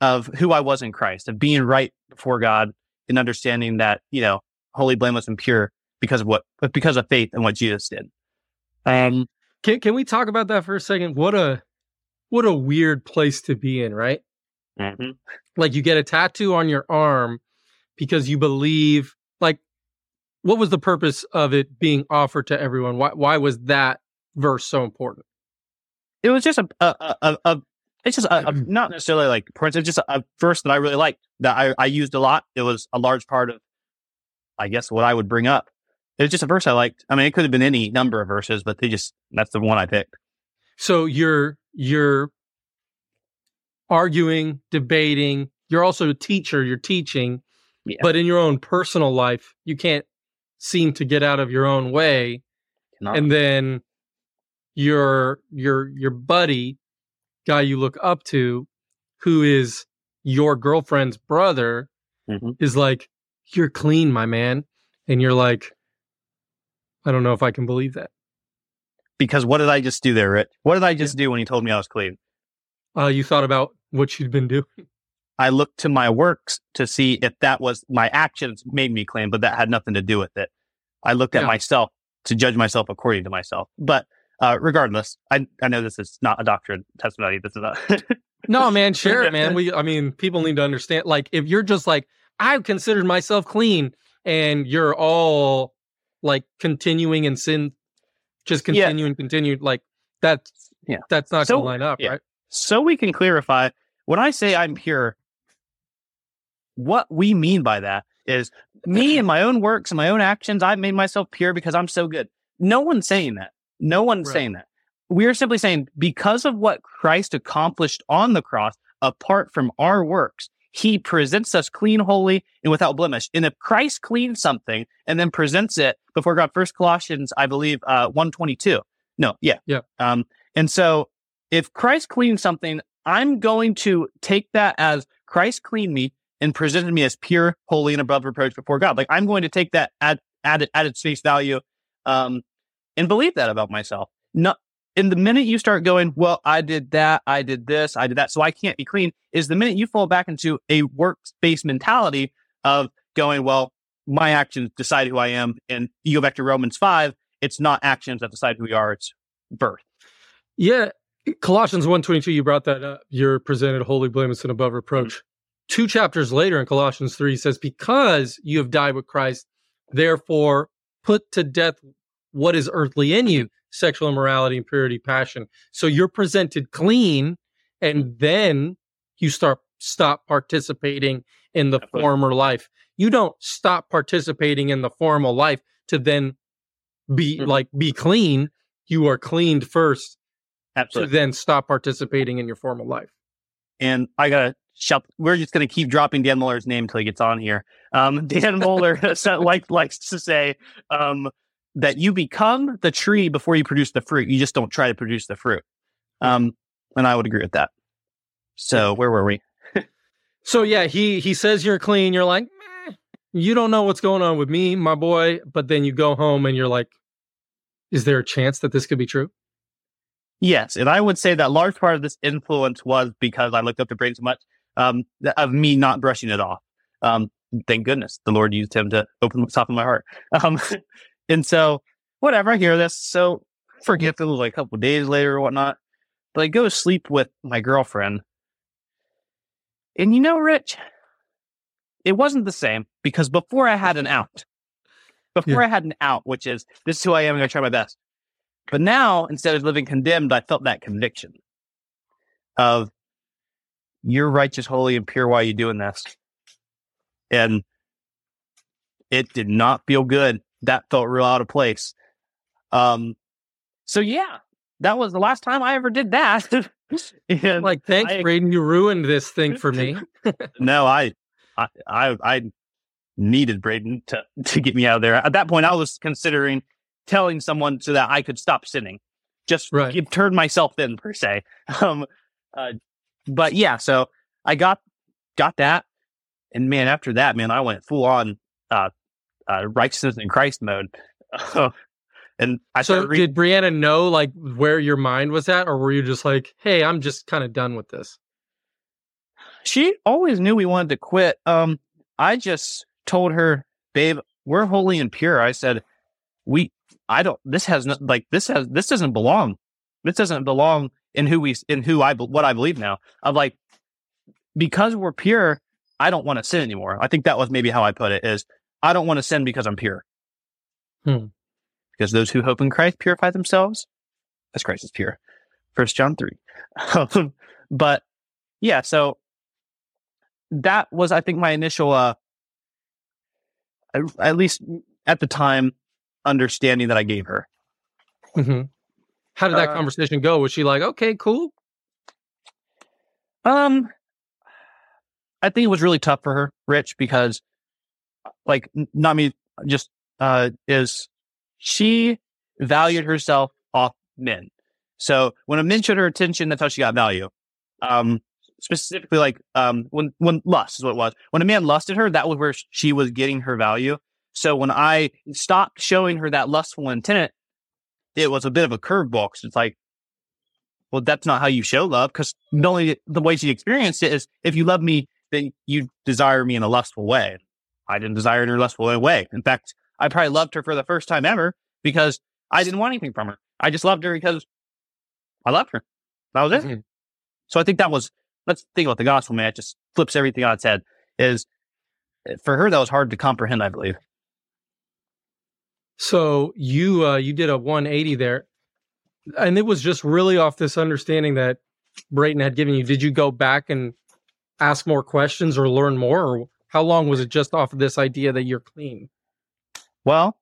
of who I was in Christ, of being right before God and understanding that, you know, holy, blameless, and pure because of what, but because of faith and what Jesus did. Um, Can can we talk about that for a second? What a what a weird place to be in, right? Mhm. Like you get a tattoo on your arm because you believe like what was the purpose of it being offered to everyone? Why why was that verse so important? it was just a, a, a, a, it's just a, a, not necessarily like Prince. It's just a, a verse that I really liked that I, I used a lot. It was a large part of, I guess, what I would bring up. It was just a verse I liked. I mean, it could have been any number of verses, but they just that's the one I picked. So you're you're arguing, debating, you're also a teacher, you're teaching, Yeah. but in your own personal life, you can't seem to get out of your own way. Cannot- and then your your your buddy guy you look up to who is your girlfriend's brother Mhm. is like you're clean my man and you're like i don't know if i can believe that because what did I just do there, Rich? What did I just do when he told me I was clean? uh you thought about what you'd been doing I looked to my works to see if that was my actions made me clean, but that had nothing to do with it. I looked at Yeah. myself to judge myself according to myself. But uh, regardless, I I know this is not a doctrine testimony. This is not. no man share it man we i mean people need to understand like if you're just like i've considered myself clean and you're all like continuing in sin just Yeah. continue and continue like that's Yeah. that's not So- gonna line up yeah. right so we can clarify when I say I'm pure, what we mean by that is me and my own works and my own actions. I've made myself pure because I'm so good. No one's saying that. No one's Right. saying that. We are simply saying because of what Christ accomplished on the cross, apart from our works, he presents us clean, holy, and without blemish. And if Christ cleans something and then presents it before God, First Colossians, I believe, uh, one twenty two. No, yeah, Yeah. Um, and so if Christ cleans something, I'm going to take that as Christ cleaned me and presented me as pure, holy, and above reproach before God. Like I'm going to take that at at, at its face value, um, and believe that about myself. Not in the minute you start going, well, I did that, I did this, I did that, so I can't be clean. Is the minute you fall back into a works based mentality of going, well, my actions decide who I am, and you go back to Romans five. It's not actions that decide who we are; it's birth. Yeah, Colossians 122 you brought that up. You're presented holy, blameless and above reproach. Two chapters later in Colossians 3 he says because you have died with Christ, therefore put to death what is earthly in you, sexual immorality, impurity, passion. So you're presented clean and then you start stop participating in the Absolutely. former life. You don't stop participating in the former life to then be Mhm. like be clean. You are cleaned first to then stop participating in your formal life. and I gotta shout. We're just gonna keep dropping Dan Mohler's name until he gets on here. Um, Dan Mohler like likes to say um, that you become the tree before you produce the fruit. You just don't try to produce the fruit. Um, and I would agree with that. So where were we? So yeah, he he says you're clean. You're like, "Meh, you don't know what's going on with me, my boy. But then you go home and you're like, is there a chance that this could be true? Yes, and I would say that large part of this influence was because I looked up to Braden so much um, of me not brushing it off. Um, thank goodness the Lord used him to open soften my heart. Um, and so, whatever, I hear this. So, forget it was like a couple days later or whatnot. But I go to sleep with my girlfriend, and you know, Rich, it wasn't the same because before I had an out, before I had an out, which is this is who I am, I'm going to try my best. But now, instead of living condemned, I felt that conviction of you're righteous, holy, and pure. Why are you doing this? And it did not feel good. That felt real out of place. Um, so yeah, that was the last time I ever did that. Like, thanks, I- Braden. You ruined this thing for me. no, I, I, I, I needed Braden to to get me out of there. At that point, I was considering telling someone so that I could stop sinning, just Right. give, turn myself in per se. Um, uh, but yeah, so I got got that, and man, after that, man, I went full on uh, uh, righteousness in Christ mode. And I So reading. did Brianna know like where your mind was at, or were you just like, "Hey, I'm just kind of done with this"? she always knew we wanted to quit. Um, I just told her, babe, we're holy and pure. I said, we, I don't, this has no, like, this has, this doesn't belong. This doesn't belong in who we, in who I, what I believe now. Of like, because we're pure, I don't want to sin anymore. I think that was maybe how I put it is I don't want to sin because I'm pure. Hmm. Because those who hope in Christ purify themselves as Christ is pure. First John 3. Um, but yeah, so that was, I think, my initial, uh, at least at the time, understanding that I gave her. hmm How did that Uh, conversation go? Was she like, "Okay, cool"? Um, I think it was really tough for her, Rich, because like not me, just uh, is she valued herself off men. So when a man showed her attention, that's how she got value. Um, specifically, like um, when when lust is what it was. When a man lusted her, that was where she was getting her value. So when I stopped showing her that lustful intent, it was a bit of a curveball. 'cause it's like, well, that's not how you show love. Because the only the way she experienced it is if you love me, then you desire me in a lustful way. I didn't desire her in a lustful way. In fact, I probably loved her for the first time ever because I didn't want anything from her. I just loved her because I loved her. That was it. Mhm. So I think that was, let's think about the gospel, man. It just flips everything on its head. Is for her, that was hard to comprehend, I believe. So you uh you did a 180 there. And it was just really off this understanding that Braden had given you. Did you go back and ask more questions or learn more or how long was it just off of this idea that you're clean? Well,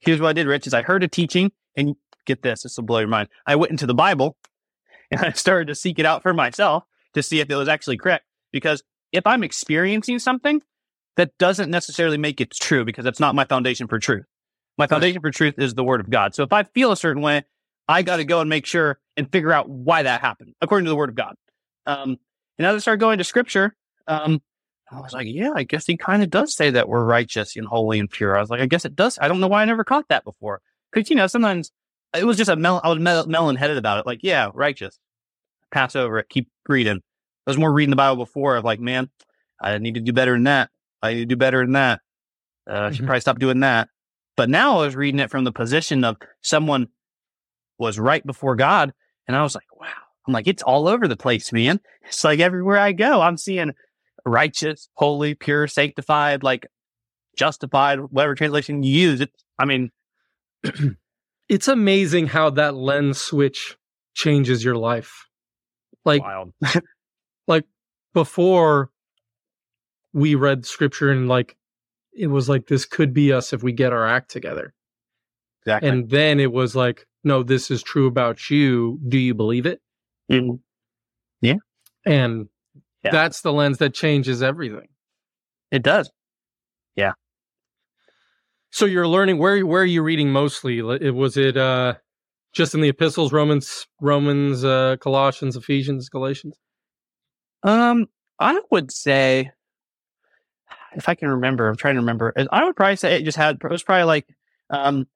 here's what I did, Rich, is I heard a teaching and get this, this will blow your mind. I went into the Bible and I started to seek it out for myself to see if it was actually correct. Because if I'm experiencing something, that doesn't necessarily make it true because that's not my foundation for truth. My foundation for truth is the word of God. So if I feel a certain way, I got to go and make sure and figure out why that happened according to the word of God. Um, and as I started going to scripture, um, I was like, yeah, I guess he kind of does say that we're righteous and holy and pure. I was like, I guess it does. I don't know why I never caught that before. Cause you know, sometimes it was just a mel- I was mel- melon headed about it. Like, yeah, righteous. Pass over it. Keep reading. I was more reading the Bible before of like, man, I need to do better than that. I need to do better than that. Uh, I should Mhm. probably stop doing that. But now I was reading it from the position of someone was right before God. And I was like, wow. I'm like, it's all over the place, man. It's like everywhere I go, I'm seeing righteous, holy, pure, sanctified, like justified, whatever translation you use. It, I mean, It's amazing how that lens switch changes your life. Like wild. before we read scripture and like it was like this could be us if we get our act together. Exactly. And then it was like, no, this is true about you. Do you believe it? Mhm. And Yeah. that's the lens that changes everything. It does. Yeah. So you're learning where where are you reading mostly? It- Was it uh just in the epistles, Romans, Romans, uh, Colossians, Ephesians, Galatians? Um, I would say, if I can remember, I'm trying to remember. I would probably say it just had. It was probably like, um,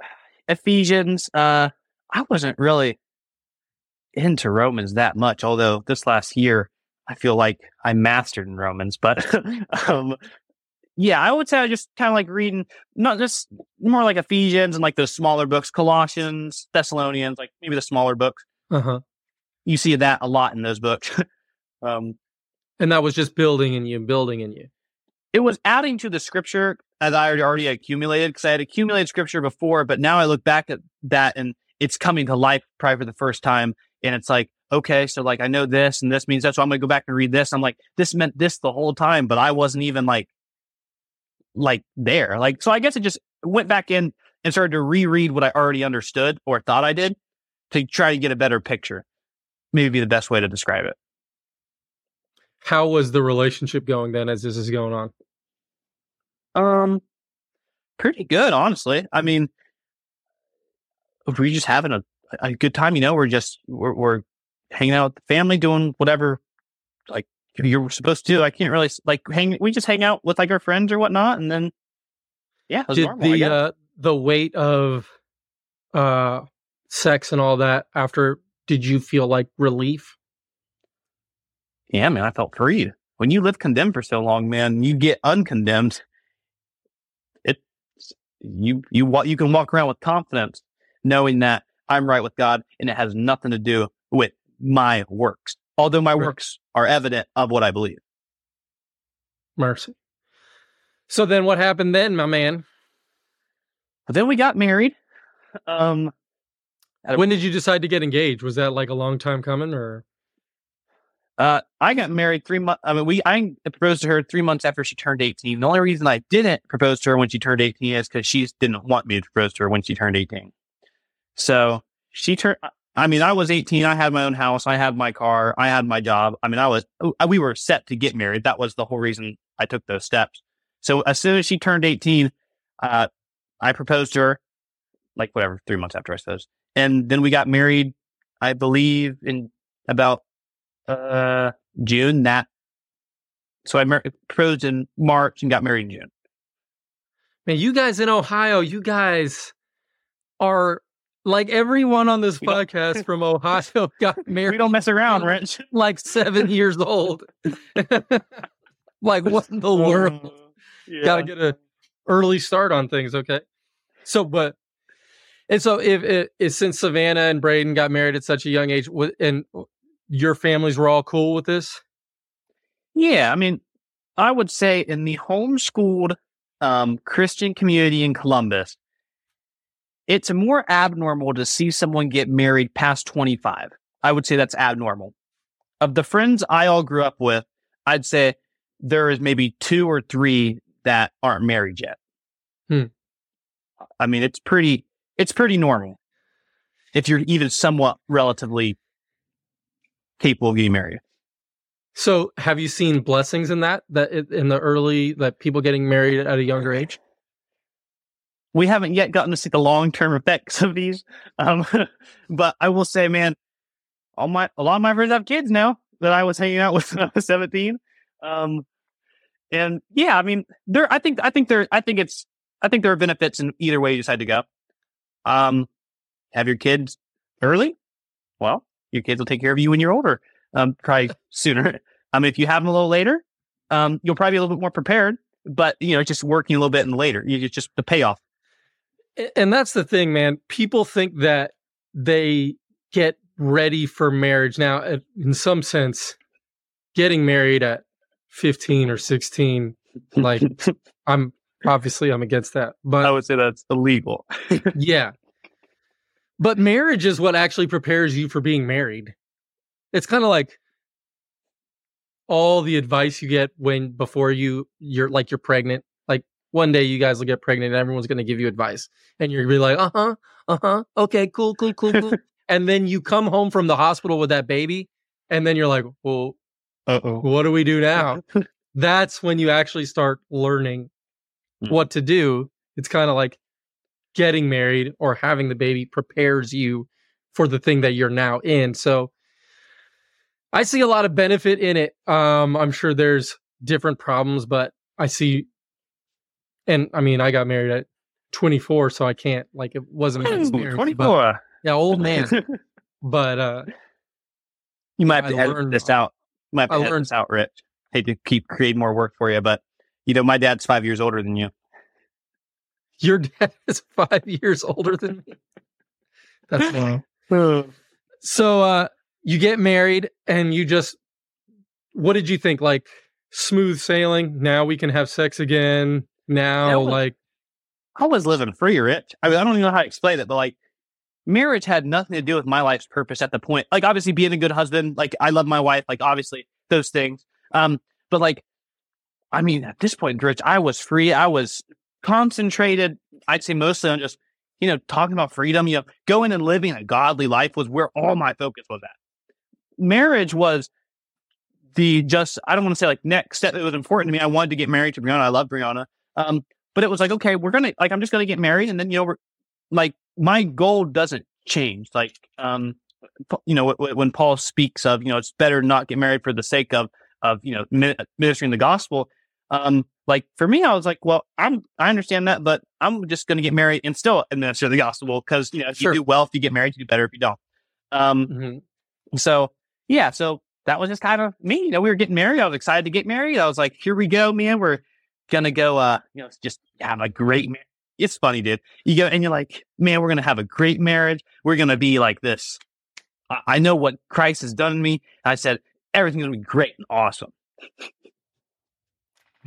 Ephesians. Uh, I wasn't really into Romans that much, although this last year I feel like I mastered in Romans. But, um, yeah, I would say I just kind of like reading, not just more like Ephesians and like those smaller books, Colossians, Thessalonians, like maybe the smaller books. Uh huh. You see that a lot in those books. um, And that was just building in you, building in you. It was adding to the scripture as I had already accumulated because I had accumulated scripture before, but now I look back at that and it's coming to life probably for the first time. And it's like, okay, so like I know this and this means that. So I'm going to go back and read this. I'm like, this meant this the whole time, but I wasn't even like, like there. Like, so I guess it just went back in and started to reread what I already understood or thought I did to try to get a better picture. Maybe be the best way to describe it. How was the relationship going then as this is going on? Um, pretty good, honestly. I mean, we're just having a, a good time. You know, we're just we're, we're hanging out with the family, doing whatever like you're supposed to do. I can't really like hang. We just hang out with like our friends or whatnot, and then yeah, it was Did normal. The uh, the weight of uh sex and all that after did you feel like relief? Yeah, man, I felt freed. When you live condemned for so long, man, you get uncondemned. It you you you can walk around with confidence, knowing that I'm right with God, and it has nothing to do with my works. Although my Right. works are evident of what I believe. Mercy. So then what happened then, my man? Then we got married. Um, When did you decide to get engaged? Was that like a long time coming or Uh, I got married three months. I mean, we I proposed to her three months after she turned eighteen. The only reason I didn't propose to her when she turned eighteen is because she didn't want me to propose to her when she turned eighteen. So she turned. I mean, I was eighteen. I had my own house. I had my car. I had my job. I mean, I was. We were set to get married. That was the whole reason I took those steps. So as soon as she turned eighteen, uh, I proposed to her, like whatever, three months after I suppose, and then we got married. I believe in about uh June that so I mar- proposed in March and got married in June. Man, you guys in Ohio, you guys are like everyone on this We podcast from Ohio got married We don't mess around, Rich. like seven years old. like what in the world? Yeah. Got to get a early start on things, okay? So, but and so if it is since Savannah and Braden got married at such a young age, and your families were all cool with this, Yeah, I mean, I would say in the homeschooled um, Christian community in Columbus, it's more abnormal to see someone get married past 25. I would say that's abnormal. Of the friends I all grew up with, I'd say there is maybe two or three that aren't married yet. Hmm. I mean, it's pretty, it's pretty normal if you're even somewhat relatively capable of getting married. So, have you seen blessings in that? That in the early that people getting married at a younger age? we haven't yet gotten to see the long term effects of these. Um, but I will say, man, all my a lot of my friends have kids now that I was hanging out with when I was seventeen. Um, and yeah, I mean, there. I think I think there. I think it's. I think there are benefits in either way you decide to go. Um, have your kids early. Well, your kids will take care of you when you're older. Um, probably sooner. Um, if you have them a little later, um, you'll probably be a little bit more prepared. But you know, just working a little bit and later, you it's just the payoff. And that's the thing, man. People think that they get ready for marriage now. In some sense, getting married at 15 or 16, like I'm obviously I'm against that. But I would say that's illegal. yeah. But marriage is what actually prepares you for being married. It's kind of like all the advice you get when before you you're like you're pregnant. Like one day you guys will get pregnant and everyone's going to give you advice and you're going to be like, "Uh-huh. Uh-huh. Okay, cool, cool, cool, cool." and then you come home from the hospital with that baby and then you're like, "Well, Uh oh. what do we do now?" That's when you actually start learning Mm. what to do. It's kind of like getting married or having the baby prepares you for the thing that you're now in. So I see a lot of benefit in it. Um, I'm sure there's different problems, but I see, and I mean, I got married at 24, so I can't like it wasn't experience. but- 24. yeah, old man. but uh, you might have I to edit learned- this out. You might have to I edit learned- this out, Rich. Hate to keep creating more work for you, but you know, my dad's five years older than you. Your dad is five years older than me. That's wow. So uh you get married and you just what did you think? Like smooth sailing, now we can have sex again. Now Yeah, well- like I was living free, Rich. I mean, I don't even know how to explain it, but like, marriage had nothing to do with my life's purpose at the point. Like, obviously, being a good husband, like, I love my wife, like, obviously, those things. Um, but like, I mean, at this point, Rich, I was free. I was concentrated. I'd say mostly on just, you know, talking about freedom. You know, going and living a godly life was where all my focus was at. Marriage was the just, I don't want to say like next step. It was important to me. I wanted to get married to Brianna. I love Brianna. Um, but it was like, okay, we're gonna like I'm just gonna get married, and then you know, we're like my goal doesn't change. Like, um, you know, when Paul speaks of, you know, it's better not get married for the sake of of you know ministering the gospel. Um, like for me, I was like, well, I'm I understand that, but I'm just going to get married and still administer the gospel because you know if Sure. you do well, if you get married, you do better if you don't. Um, Mhm. so yeah, so that was just kind of me. You know, we were getting married. I was excited to get married. I was like, here we go, man. We're gonna go. Uh, you know, just have a great. Mar- it's funny, dude. You go and you're like, man, we're gonna have a great marriage. We're gonna be like this. I, I know what Christ has done to me. I said everything's gonna be great and awesome.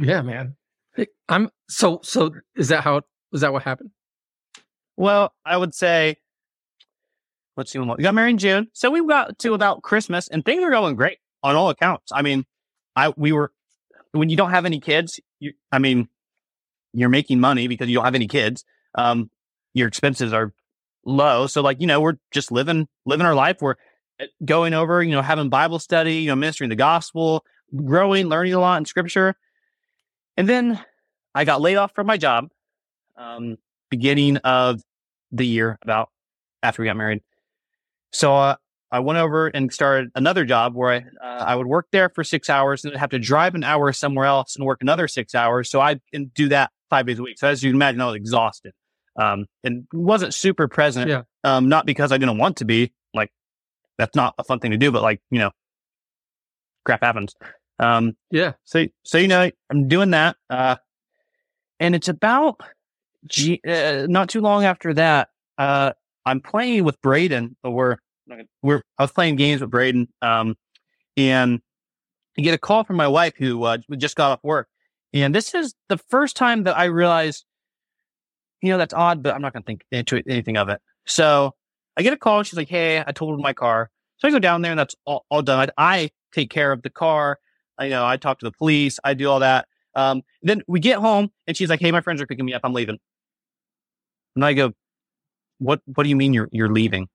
Yeah, man. I'm so so. Is that how? Is that what happened? Well, I would say, let's see, when we got married in June, so we got to about Christmas, and things were going great on all accounts. I mean, I we were when you don't have any kids, you, I mean, you're making money because you don't have any kids. Um, your expenses are low, so like you know, we're just living living our life. We're uh, going over, you know, having Bible study, you know, ministering the gospel, growing, learning a lot in Scripture, and then I got laid off from my job. Um, beginning of the year, about after we got married. So uh, I went over and started another job where I uh, I would work there for six hours and have to drive an hour somewhere else and work another six hours. So I can do that five days a week. So as you can imagine, I was exhausted um, and wasn't super present. Yeah. Um, not because I didn't want to be. Like that's not a fun thing to do, but like you know, crap happens. Um, Yeah. so, so you know, I'm doing that, uh, and it's about, G- uh, not too long after that, uh, I'm playing with Braden. Or we're, I was playing games with Braden, um, and I get a call from my wife who uh, just got off work, and this is the first time that I realized, you know, that's odd, but I'm not going to think into it, anything of it. So I get a call. She's like, "Hey, I totaled my car." So I go down there, and that's all, all done. I, I take care of the car. I you know I talk to the police. I do all that. Um, then we get home, and she's like, "Hey, my friends are picking me up. I'm leaving." And I go, "What? What do you mean you're you're leaving?"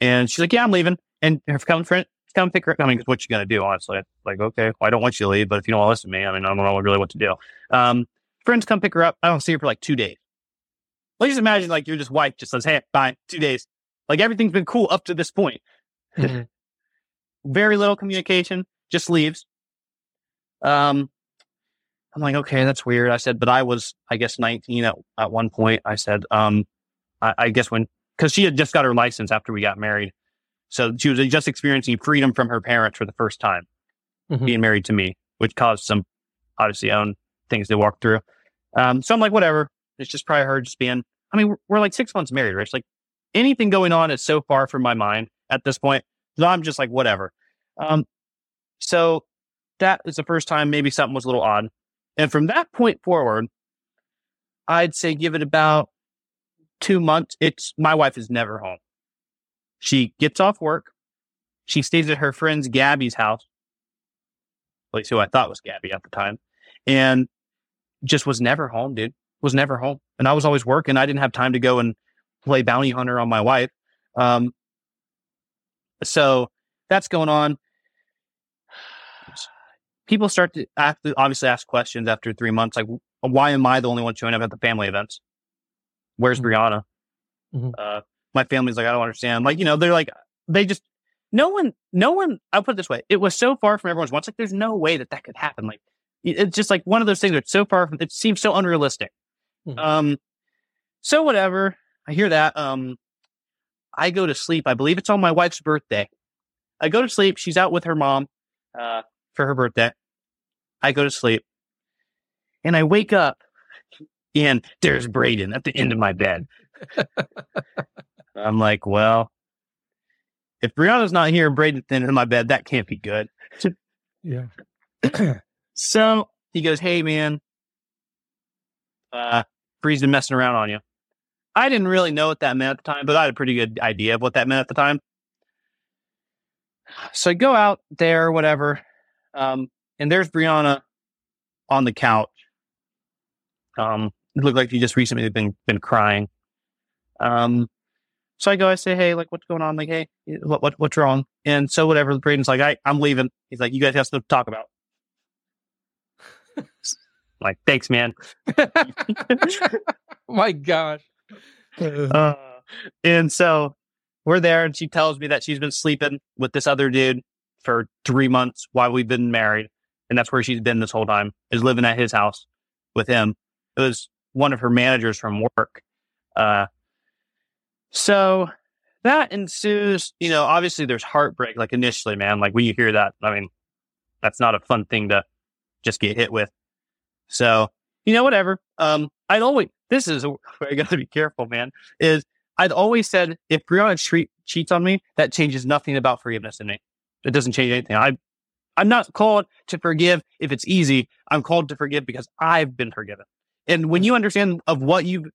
And she's like, "Yeah, I'm leaving." And her come friend come pick her. up. I mean, what you gonna do? Honestly, like, okay, well, I don't want you to leave, but if you don't want to listen to me, I mean, I don't know really what to do. Um, friends come pick her up. I don't see her for like two days. Let's just imagine like your just wife just says, "Hey, bye, two days." Like everything's been cool up to this point. Mhm. Very little communication. Just leaves. Um, I'm like, okay, that's weird. I said, but I was, I guess, 19 at, at one point. I said, um, I, I guess when, cause she had just got her license after we got married. So she was just experiencing freedom from her parents for the first time, Mhm. being married to me, which caused some obviously own things to walk through. Um, so I'm like, whatever. It's just probably her just being, I mean, we're, we're like six months married, Rich. Like anything going on is so far from my mind at this point. So I'm just like, whatever. Um, so that is the first time maybe something was a little odd. And from that point forward, I'd say give it about two months. It's my wife is never home. She gets off work. She stays at her friend's Gabby's house. At least who I thought was Gabby at the time. And just was never home, dude. Was never home. And I was always working. I didn't have time to go and play bounty hunter on my wife. Um, so that's going on people start to ask, obviously ask questions after three months, like, why am I the only one showing up at the family events? Where's Mhm. Brianna? Mhm. Uh, my family's like, I don't understand. Like, you know, they're like, they just, no one, no one, I'll put it this way. It was so far from everyone's wants. Like, there's no way that that could happen. Like, it's just like one of those things that's so far from, it seems so unrealistic. Mhm. Um, so whatever. I hear that. Um, I go to sleep. I believe it's on my wife's birthday. I go to sleep. She's out with her mom, uh, for her birthday. I go to sleep and I wake up and there's Braden at the end of my bed. I'm like, well, if Brianna's not here and Braden's at the end of my bed, that can't be good. Yeah. So he goes, Hey man, uh, Bree's been messing around on you. I didn't really know what that meant at the time, but I had a pretty good idea of what that meant at the time. So I go out there, whatever. Um, and there's Brianna on the couch. Um, it looked like she just recently been been crying. Um, so I go, I say, hey, like, what's going on? Like, hey, what what what's wrong? And so whatever. The Braden's like, I I'm leaving. He's like, you guys have stuff to talk about. like, thanks, man. My gosh. Uh, and so we're there, and she tells me that she's been sleeping with this other dude for three months while we've been married, and that's where she's been this whole time is living at his house. with him. It was one of her managers from work. Uh, so that ensues, you know, obviously there's heartbreak, like initially, man. Like when you hear that, I mean, that's not a fun thing to just get hit with. So, you know, whatever. Um, I'd always, this is, I gotta be careful, man, is I'd always said if Brianna cheats on me, that changes nothing about forgiveness in me. It doesn't change anything. I, I'm not called to forgive if it's easy. I'm called to forgive because I've been forgiven. And when you understand of what you've,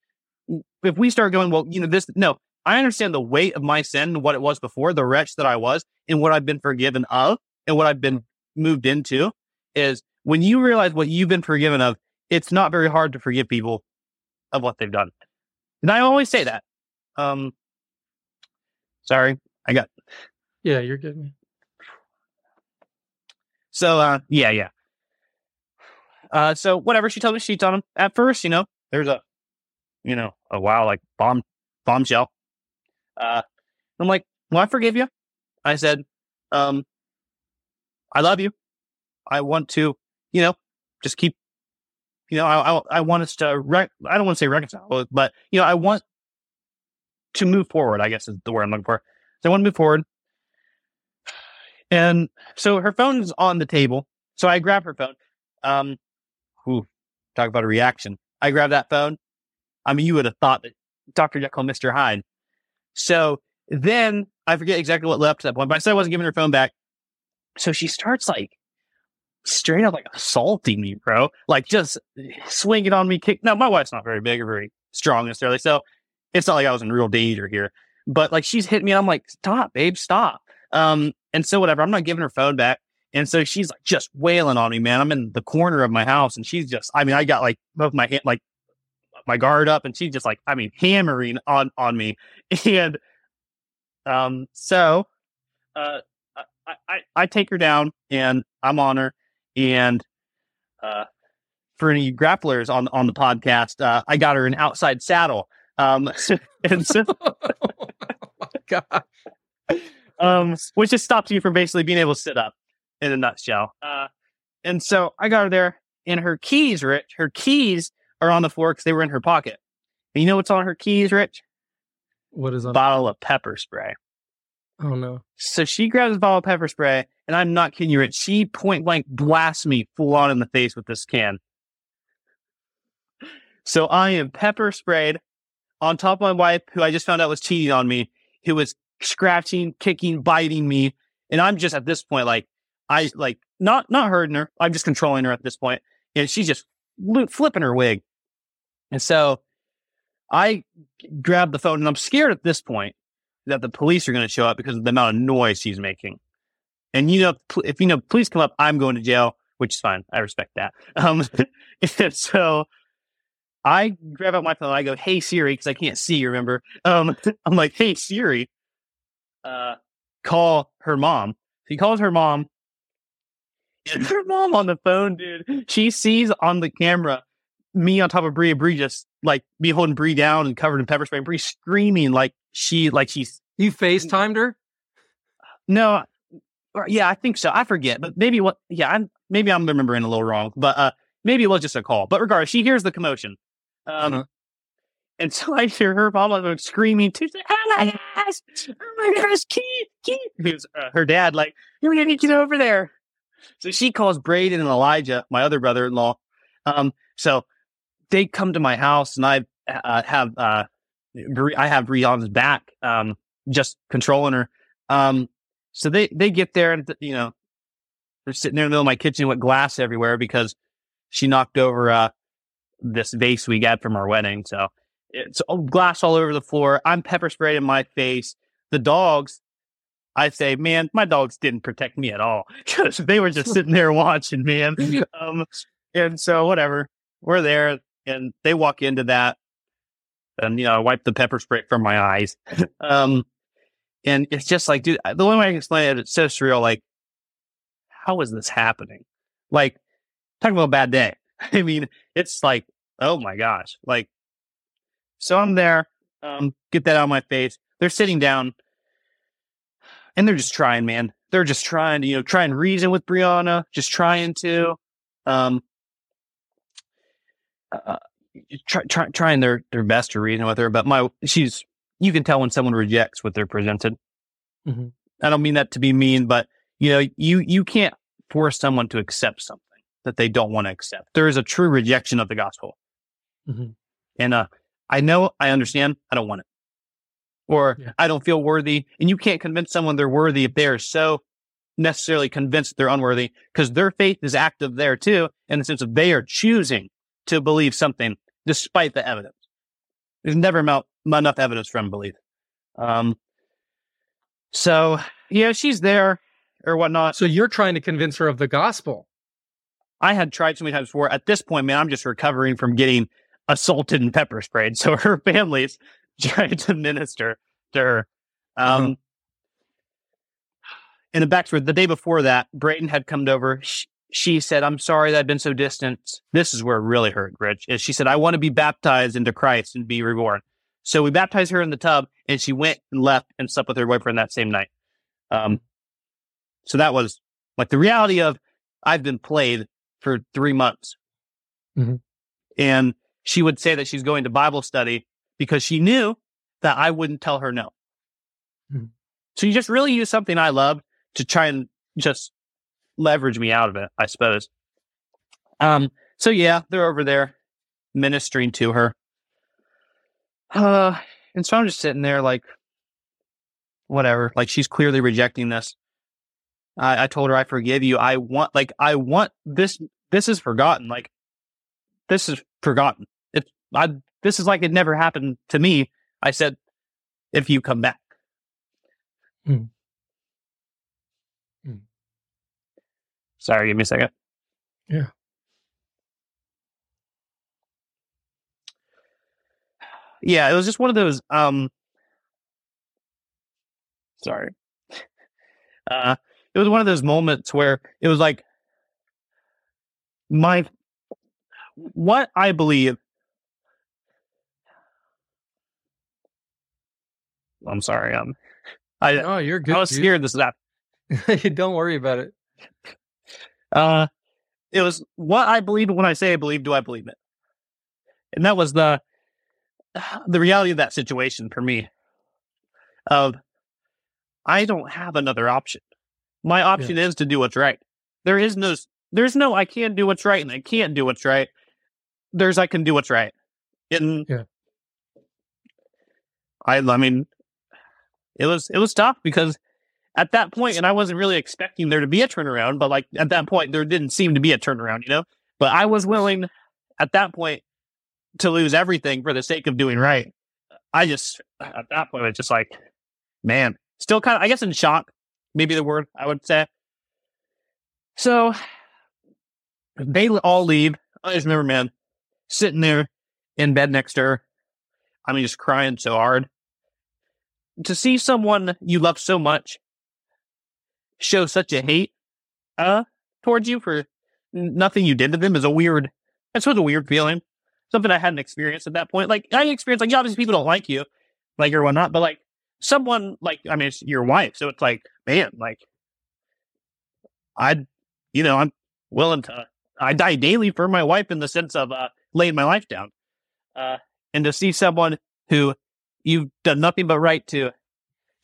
if we start going, well, you know, this, no, I understand the weight of my sin and what it was before, the wretch that I was, and what I've been forgiven of, and what I've been moved into is when you realize what you've been forgiven of, it's not very hard to forgive people of what they've done. And I always say that. Um, sorry, I got. Yeah, you're good. So, uh, yeah, yeah. Uh, so whatever she told me, she on him. At first, you know, there's a, you know, a wow, like bomb, bombshell. Uh, I'm like, well, I forgive you. I said, um, I love you. I want to, you know, just keep, you know, I, I, I want us to, re- I don't want to say reconcile, but, you know, I want to move forward, I guess is the word I'm looking for. So I want to move forward. And so her phone is on the table. So I grab her phone. Um, whew, talk about a reaction. I grab that phone. I mean, you would have thought that Dr. Jekyll Mr. Hyde. So then I forget exactly what led up to that point, but I said I wasn't giving her phone back. So she starts like straight up like assaulting me, bro. Like just swinging on me, kick. Now my wife's not very big or very strong necessarily, so it's not like I was in real danger here. But like she's hitting me, and I'm like, stop, babe, stop. Um, and so whatever, I'm not giving her phone back. And so she's like just wailing on me, man. I'm in the corner of my house, and she's just, I mean, I got like both my hand, like my guard up, and she's just like, I mean, hammering on on me. And um, so uh, I, I, I take her down, and I'm on her, and uh, for any grapplers on on the podcast, uh, I got her an outside saddle. Um, and so, oh my god. Um, which just stops you from basically being able to sit up in a nutshell. Uh, and so I got her there, and her keys, Rich, her keys are on the floor because they were in her pocket. And you know what's on her keys, Rich? What is on? Bottle of pepper spray. Oh no. So she grabs a bottle of pepper spray, and I'm not kidding you, Rich. She point blank blasts me full on in the face with this can. So I am pepper sprayed on top of my wife, who I just found out was cheating on me, who was scratching, kicking, biting me. And I'm just at this point, like, I like not, not hurting her. I'm just controlling her at this point, And she's just flipping her wig. And so I grab the phone and I'm scared at this point that the police are going to show up because of the amount of noise she's making. And you know, if you know, police come up, I'm going to jail, which is fine. I respect that. Um, so I grab out my phone. I go, "Hey Siri," because I can't see. You remember? Um, I'm like, "Hey Siri, uh, call her mom." He calls her mom. Her mom on the phone, dude. She sees on the camera me on top of Brie, Brie just like me holding Brie down and covered in pepper spray, and Brie screaming like she like she's You FaceTimed her? no, yeah, I think so. I forget, but maybe what? Yeah, I'm maybe I'm remembering a little wrong, but uh, maybe it was just a call. But regardless, she hears the commotion, um, Uh-huh. And so I hear her mom screaming too. Oh my gosh! Oh my gosh! Keith, Keith! Who's uh, her dad? Like, you need to get over there. So she calls Braden and Elijah, my other brother-in-law. Um, so they come to my house, and I uh, have uh, Bri- I have Brianna's back, um, just controlling her. Um, so they they get there, and you know, they're sitting there in the middle of my kitchen with glass everywhere because she knocked over uh, this vase we got from our wedding. So it's glass all over the floor. I'm pepper sprayed in my face. The dogs, I say, man, my dogs didn't protect me at all because they were just sitting there watching, man. Um, and so whatever, we're there, and they walk into that, and you know, I wipe the pepper spray from my eyes. um, and it's just like, dude, the only way I can explain it, it's so surreal. Like, how is this happening? Like, talking about a bad day. I mean, it's like, oh my gosh. Like, so I'm there, um, get that out of my face. They're sitting down and they're just trying, man. They're just trying to, you know, try and reason with Brianna, just trying to. Um, uh, try, try, trying their, their best to reason with her. But my, she's, you can tell when someone rejects what they're presented. Mhm. I don't mean that to be mean, but you know, you, you can't force someone to accept something that they don't want to accept. There is a true rejection of the gospel. Mhm. And, uh, I know, I understand, I don't want it. Or Yeah. I don't feel worthy. And you can't convince someone they're worthy if they are so necessarily convinced they're unworthy because their faith is active there too, in the sense of they are choosing to believe something despite the evidence. There's never enough evidence for unbelief. Um, so yeah, she's there or whatnot. So you're trying to convince her of the gospel. I had tried so many times before. At this point, man, I'm just recovering from getting assaulted and pepper sprayed. So her family's trying to minister to her. Um, Uh-huh. In the backstory, the day before that, Braden had come over. She, she said, I'm sorry that I've been so distant. This is where it really hurt, Rich. Is she said, I want to be baptized into Christ and be reborn. So we baptized her in the tub and she went and left and slept with her boyfriend that same night. Um, so that was like the reality of I've been played for three months. Mhm. And she would say that she's going to Bible study because she knew that I wouldn't tell her no. Mhm. So you just really use something I love to try and just leverage me out of it, I suppose. Um, so yeah, they're over there ministering to her. Uh, and so I'm just sitting there like, whatever, like she's clearly rejecting this. I, I told her I forgive you. I want, like, I want this. This is forgotten. Like, this is forgotten. I, this is like it never happened to me. I said, if you come back. Hmm. Hmm. Sorry, give me a second. Yeah. Yeah, it was just one of those, um, sorry. Uh, it was one of those moments where it was like my what I believe. I'm sorry. Um, I No, you're good. I was dude. scared this that Don't worry about it. uh, it was what I believe. When I say I believe, do I believe it? And that was the the reality of that situation for me. Of I don't have another option. My option is to do what's right. There is no, there's no, I can't do what's right and I can't do what's right. There's, I can do what's right. And Yeah. I, I mean, it was, it was tough because at that point, and I wasn't really expecting there to be a turnaround, but like at that point, there didn't seem to be a turnaround, you know? But I was willing at that point to lose everything for the sake of doing right. I just, at that point, it's just like, man, still kind of, I guess, in shock, maybe the word I would say. So they all leave. I just remember, man, sitting there in bed next to her. I mean, just crying so hard. To see someone you love so much show such a hate uh towards you for nothing you did to them is a weird that's of a weird feeling. Something I hadn't experienced at that point. Like I experienced like obviously people don't like you, like or whatnot, but like someone like I mean it's your wife, so it's like, man, like I'd you know, I'm willing to I die daily for my wife in the sense of uh laying my life down. Uh and to see someone who you've done nothing but right to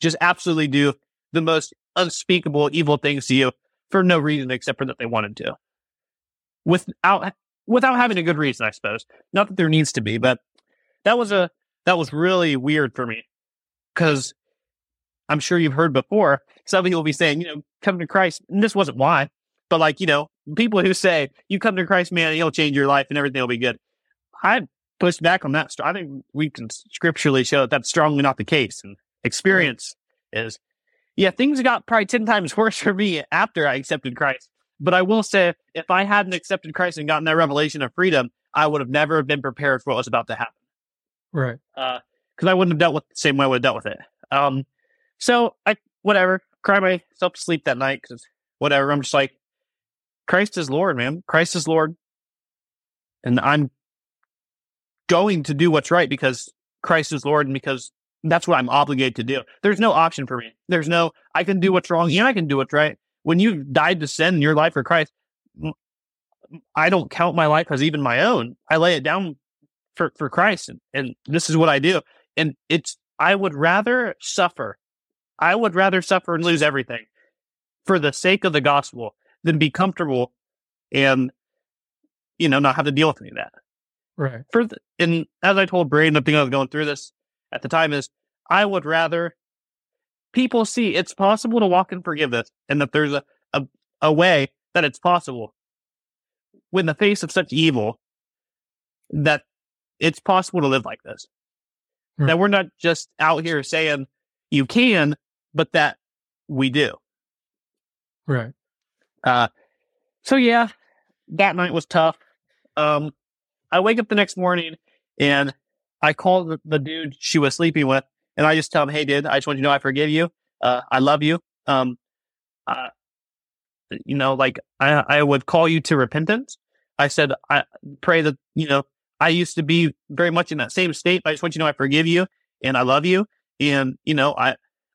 just absolutely do the most unspeakable evil things to you for no reason except for that they wanted to. Without without having a good reason, I suppose. Not that there needs to be, but that was a that was really weird for me. Cause I'm sure you've heard before, some people will be saying, you know, come to Christ. And this wasn't why, but like, you know, people who say, you come to Christ, man, he'll change your life and everything will be good. I push back on that. I think we can scripturally show that that's strongly not the case. And experience is, yeah, things got probably 10 times worse for me after I accepted Christ. But I will say, if I hadn't accepted Christ and gotten that revelation of freedom, I would have never been prepared for what was about to happen Right. because I wouldn't have dealt with it the same way I would have dealt with it. Um, so I whatever cry myself to sleep that night because whatever. I'm just like, Christ is Lord, man. Christ is Lord, and I'm going to do what's right because Christ is Lord, and because that's what I'm obligated to do. There's no option for me. There's no I can do mm. what's wrong and I can do what's right. When you've died to sin in your life for Christ, I don't count my life as even my own. I lay it down for, for Christ and, and this is what I do. And it's, I would rather suffer. I would rather suffer and lose everything for the sake of the gospel than be comfortable and, you know, not have to deal with any of that. Right. For the, and as I told Braden, the thing I was going through this at the time is I would rather people see it's possible to walk in forgiveness and that there's a, a, a way that it's possible in the face of such evil that it's possible to live like this. Hmm. That we're not just out here saying you can, but that we do. Right. Uh, so yeah, that night was tough. Um, I wake up the next morning and I call the, the dude she was sleeping with, and I just tell him, "Hey, dude, I just want you to know I forgive you. Uh, I love you. Um, uh, you know, like I, I would call you to repentance. I said, I pray that you know I used to be very much in that same state. I just want you to know I forgive you and I love you. And you know, I,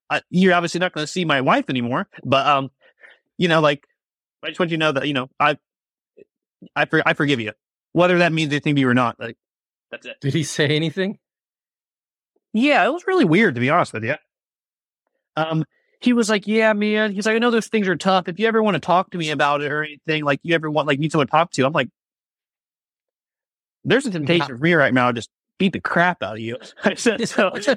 I you're obviously not going to see my wife anymore, but um, you know, like I just want you to know that you know I, I, for, I forgive you, whether that means anything to you or not. Like that's it. Did he say anything? Yeah, it was really weird to be honest with you. Um, he was like, "Yeah, man." He's like, "I know those things are tough. If you ever want to talk to me about it or anything, like you ever want like need someone to talk to," I'm like, "There's a temptation for me right now to just beat the crap out of you." I said, "So, so,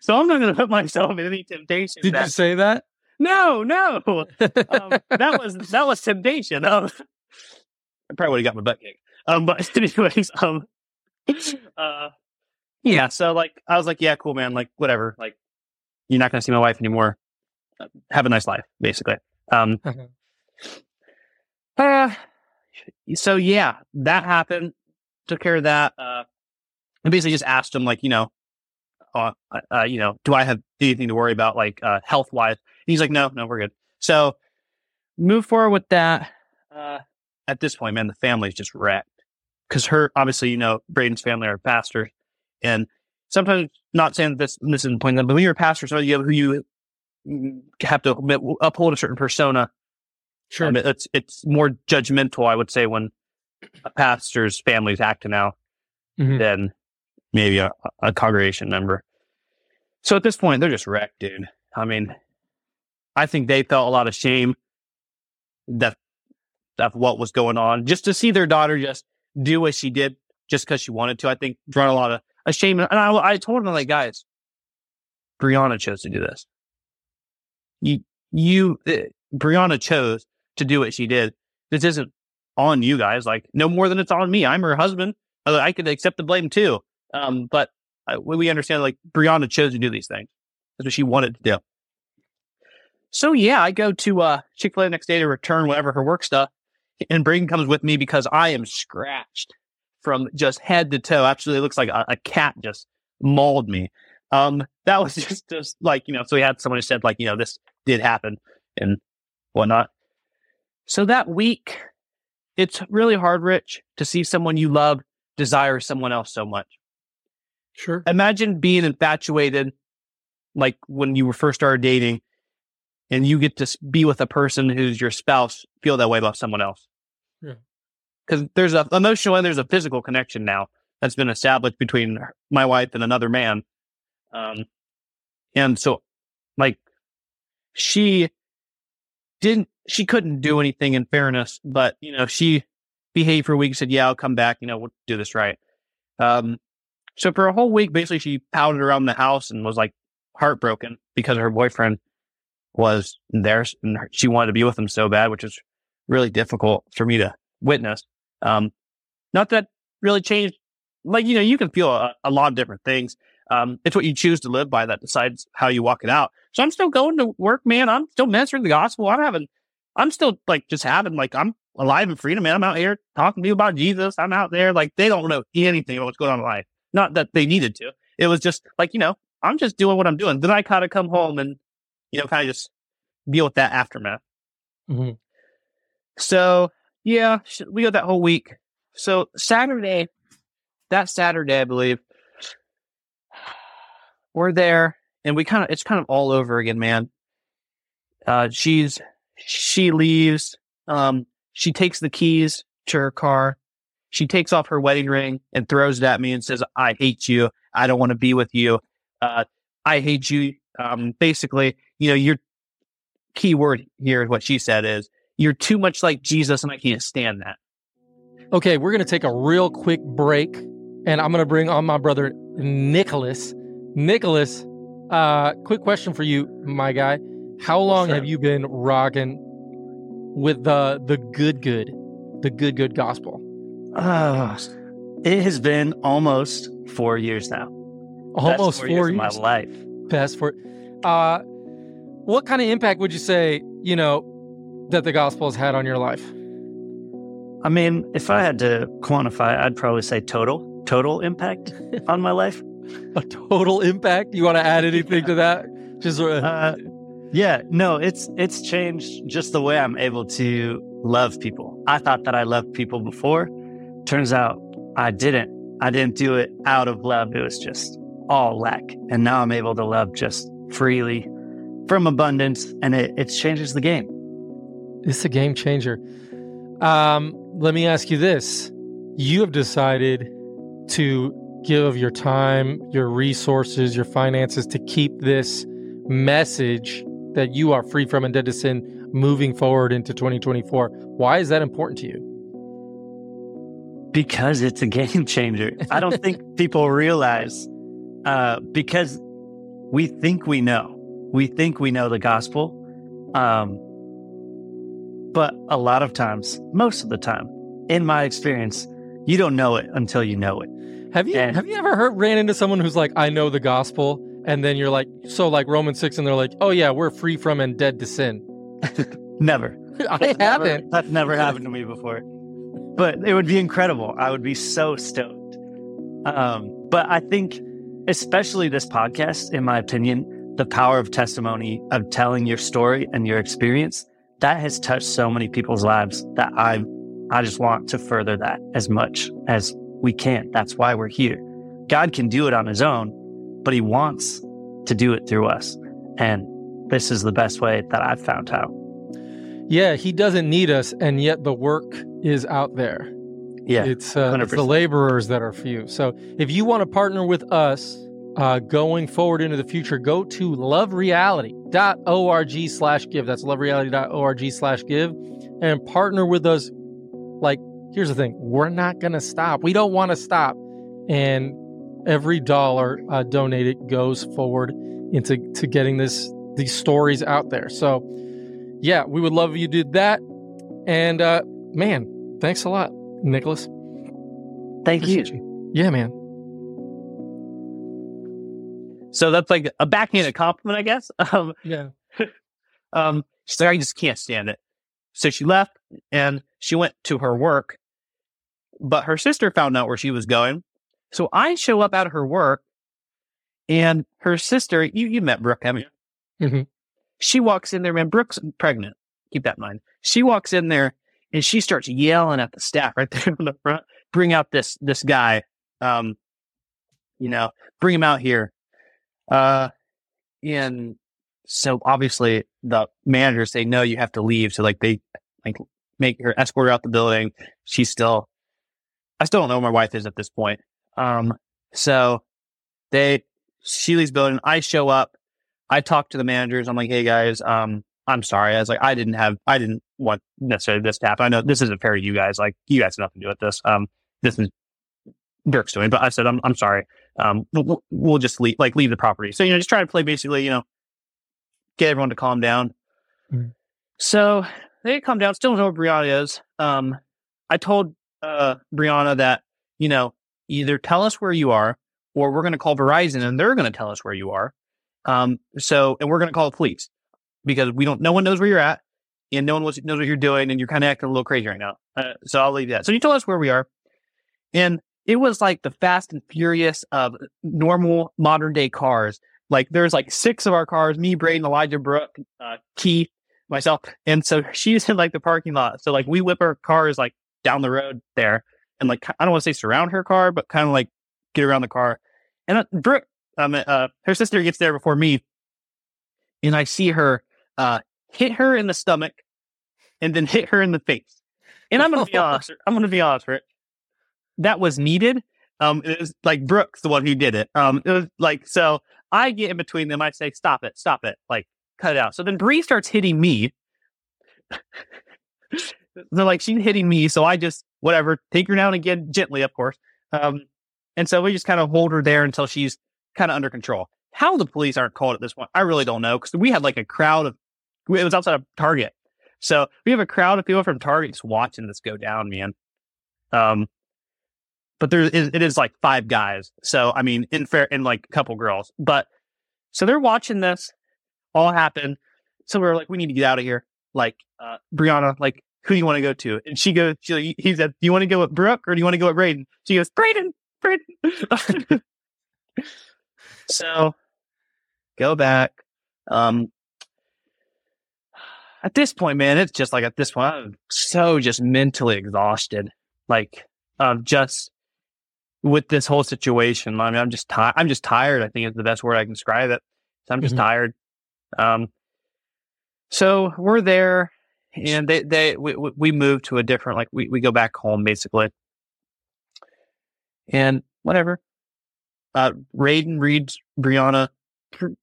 so I'm not going to put myself in any temptation." Did that- you say that? no, no, um, that was that was temptation. Um, I probably would have got my butt kicked. Um, but anyways, um, uh, yeah. So like, I was like, yeah, cool, man. Like, whatever. Like, you're not gonna see my wife anymore. Uh, Have a nice life, basically. Um, uh, so yeah, that happened. Took care of that. Uh, and basically just asked him, like, you know, uh, uh, you know, do I have anything to worry about, like, uh, health wise? He's like, no, no, we're good. So move forward with that. Uh, at this point, man, the family's just wrecked because her, obviously, you know, Braden's family are pastors, and sometimes not saying that this this isn't them, but when you're a pastor, so you who you have to uphold a certain persona. Sure. Um, it's it's more judgmental, I would say, when a pastor's family is acting out Mhm. than maybe a, a congregation member. So at this point, they're just wrecked, dude. I mean, I think they felt a lot of shame that of what was going on. Just to see their daughter just do what she did just because she wanted to, I think brought a lot of a shame. And I, I told them, like, guys, Brianna chose to do this. You, you, uh, Brianna chose to do what she did. This isn't on you guys. Like, no more than it's on me. I'm her husband. I could accept the blame too. Um, but uh, we we understand, like, Brianna chose to do these things. That's what she wanted to do. So yeah, I go to uh, Chick Fil A next day to return whatever her work stuff, and Braden comes with me because I am scratched from just head to toe. Actually, it looks like a, a cat just mauled me. Um, that was just just like you know. So we had someone who said like you know this did happen and whatnot. So that week, it's really hard, Rich, to see someone you love desire someone else so much Sure. imagine being infatuated like when you were first started dating and you get to be with a person who's your spouse feel that way about someone else Yeah. because there's a emotional and there's a physical connection now that's been established between my wife and another man um and so like she didn't she couldn't do anything in fairness but you know she behaved for a week said yeah i'll come back you know we'll do this right um so for a whole week, basically, she pouted around the house and was like heartbroken because her boyfriend was there and she wanted to be with him so bad, which was really difficult for me to witness. Um, not that really changed. Like, you know, you can feel a, a lot of different things. Um, it's what you choose to live by that decides how you walk it out. So I'm still going to work, man. I'm still ministering the gospel. I'm having, I'm still like just having, like, I'm alive and freedom, man. I'm out here talking to you about Jesus. I'm out there. Like, they don't know anything about what's going on in life. Not that they needed to. It was just like, you know, I'm just doing what I'm doing. Then I kind of come home and, you know, kind of just deal with that aftermath. Mhm. So yeah, we got that whole week. So Saturday, that Saturday, I believe, we're there and we kind of, it's kind of all over again, man. Uh, she's, she leaves. Um, she takes the keys to her car. She takes off her wedding ring and throws it at me and says, I hate you. I don't want to be with you. Uh, I hate you. Um, basically, you know, your key word here, what she said is, you're too much like Jesus and I can't stand that. Okay, we're going to take a real quick break and I'm going to bring on my brother, Nicholas. Nicholas, uh, quick question for you, my guy. How long Sure. have you been rocking with the the good good, the good good gospel? Uh, it has been almost four years now. Best Almost four, years, years. of my life. Past four. Uh, what kind of impact would you say you know that the gospel has had on your life? I mean, if I had to quantify, I'd probably say total, total impact on my life. A total impact. You want to add anything to that? Just uh, Uh, yeah, no, it's it's changed just the way I'm able to love people. I thought that I loved people before. Turns out I didn't. I didn't do it out of love. It was just all lack. And now I'm able to love just freely from abundance, and it, it changes the game. It's a game changer. Um, let me ask you this. You have decided to give of your time, your resources, your finances to keep this message that you are free from and dead to sin moving forward into 2024. Why is that important to you? Because it's a game changer. I don't think people realize uh, because we think we know. We think we know the gospel. Um, but a lot of times, most of the time, in my experience, you don't know it until you know it. Have you Yeah. have you ever heard ran into someone who's like, I know the gospel, and then you're like, so like Romans six, and they're like, oh yeah, we're free from and dead to sin. Never. I That's haven't. That's never happened to me before. But it would be incredible. I would be so stoked. Um, but I think, especially this podcast, in my opinion, the power of testimony of telling your story and your experience that has touched so many people's lives that I, I just want to further that as much as we can. That's why we're here. God can do it on His own, but He wants to do it through us, and this is the best way that I've found how. Yeah, he doesn't need us, and yet the work is out there. Yeah. it's, uh, it's the laborers that are few. So if you want to partner with us uh, going forward into the future, go to lovereality.org slash give. That's lovereality.org slash give and partner with us. Like, here's the thing we're not going to stop. We don't want to stop. And every dollar uh, donated goes forward into to getting this these stories out there. So, yeah, we would love if you did that. And uh, man, thanks a lot, Nicholas. Thank you. You. Yeah, man. So that's like a backhanded compliment, I guess. Um, Yeah. um, she's like, I just can't stand it. So she left and she went to her work, but her sister found out where she was going. So I show up out of her work and her sister, you, you met Brooke, haven't you? Mm-hmm. She walks in there, man. Brooke's pregnant. Keep that in mind. She walks in there and she starts yelling at the staff right there in the front. Bring out this, this guy. Um, you know, bring him out here. Uh, and so obviously the managers say, no, you have to leave. So like they like make her escort her out the building. She's still, I still don't know where my wife is at this point. Um, so they, she leaves building. I show up. I talk to the managers. I'm like, Hey guys, um, I'm sorry. I was like, I didn't have, I didn't want necessarily this to happen. I know this isn't fair to you guys. Like you guys have nothing to do with this. Um, this is Dirk's doing, but I said, I'm, I'm sorry. Um, we'll, we'll just leave, like leave the property. So, you know, just try to play basically, you know, get everyone to calm down. Mhm. So they calm down. Still don't know where Brianna is. Um, I told, uh, Brianna that, you know, either tell us where you are or we're going to call Verizon and they're going to tell us where you are. Um, so, and we're going to call the police because we don't, no one knows where you're at and no one knows what you're doing and you're kind of acting a little crazy right now. Uh, so I'll leave that. So you tell us where we are. And it was like the fast and furious of normal modern day cars. Like there's like six of our cars, me, Braden, Elijah, Brooke, uh, Keith, myself. And so she's in like the parking lot. So like we whip our cars like down the road there and like, I don't want to say surround her car, but kind of like get around the car. And uh, Brooke, um, uh, her sister gets there before me. And I see her, uh, hit her in the stomach and then hit her in the face. And I'm gonna be honest. I'm gonna be honest, Rick. That was needed. Um, it was like Brooke's, the one who did it. Um, it was like so. I get in between them. I say, "Stop it! Stop it! Like, cut it out." So then Bree starts hitting me. They're like she's hitting me, so I just whatever take her down again gently, of course. Um, and so we just kind of hold her there until she's kind of under control. How the police aren't called at this point, I really don't know because we had like a crowd of. It was outside of Target, so we have a crowd of people from Target just watching this go down, man. Um, but there is it is like five guys. So I mean, in fair, and like a couple girls, but so they're watching this all happen. So we are like, we need to get out of here. Like, uh, Brianna, like, who do you want to go to? And she goes, she, he said, do you want to go with Brooke or do you want to go with Braden? She goes, Braden, Braden. so go back. Um, at this point, man, it's just like at this point, I'm so just mentally exhausted. Like, um, just with this whole situation. I mean, I'm just tired. I'm just tired. I think is the best word I can describe it. So I'm just Mhm. tired. Um, so we're there, and they they we we- we move to a different like we we go back home basically, and whatever. Uh, Braden reads Brianna.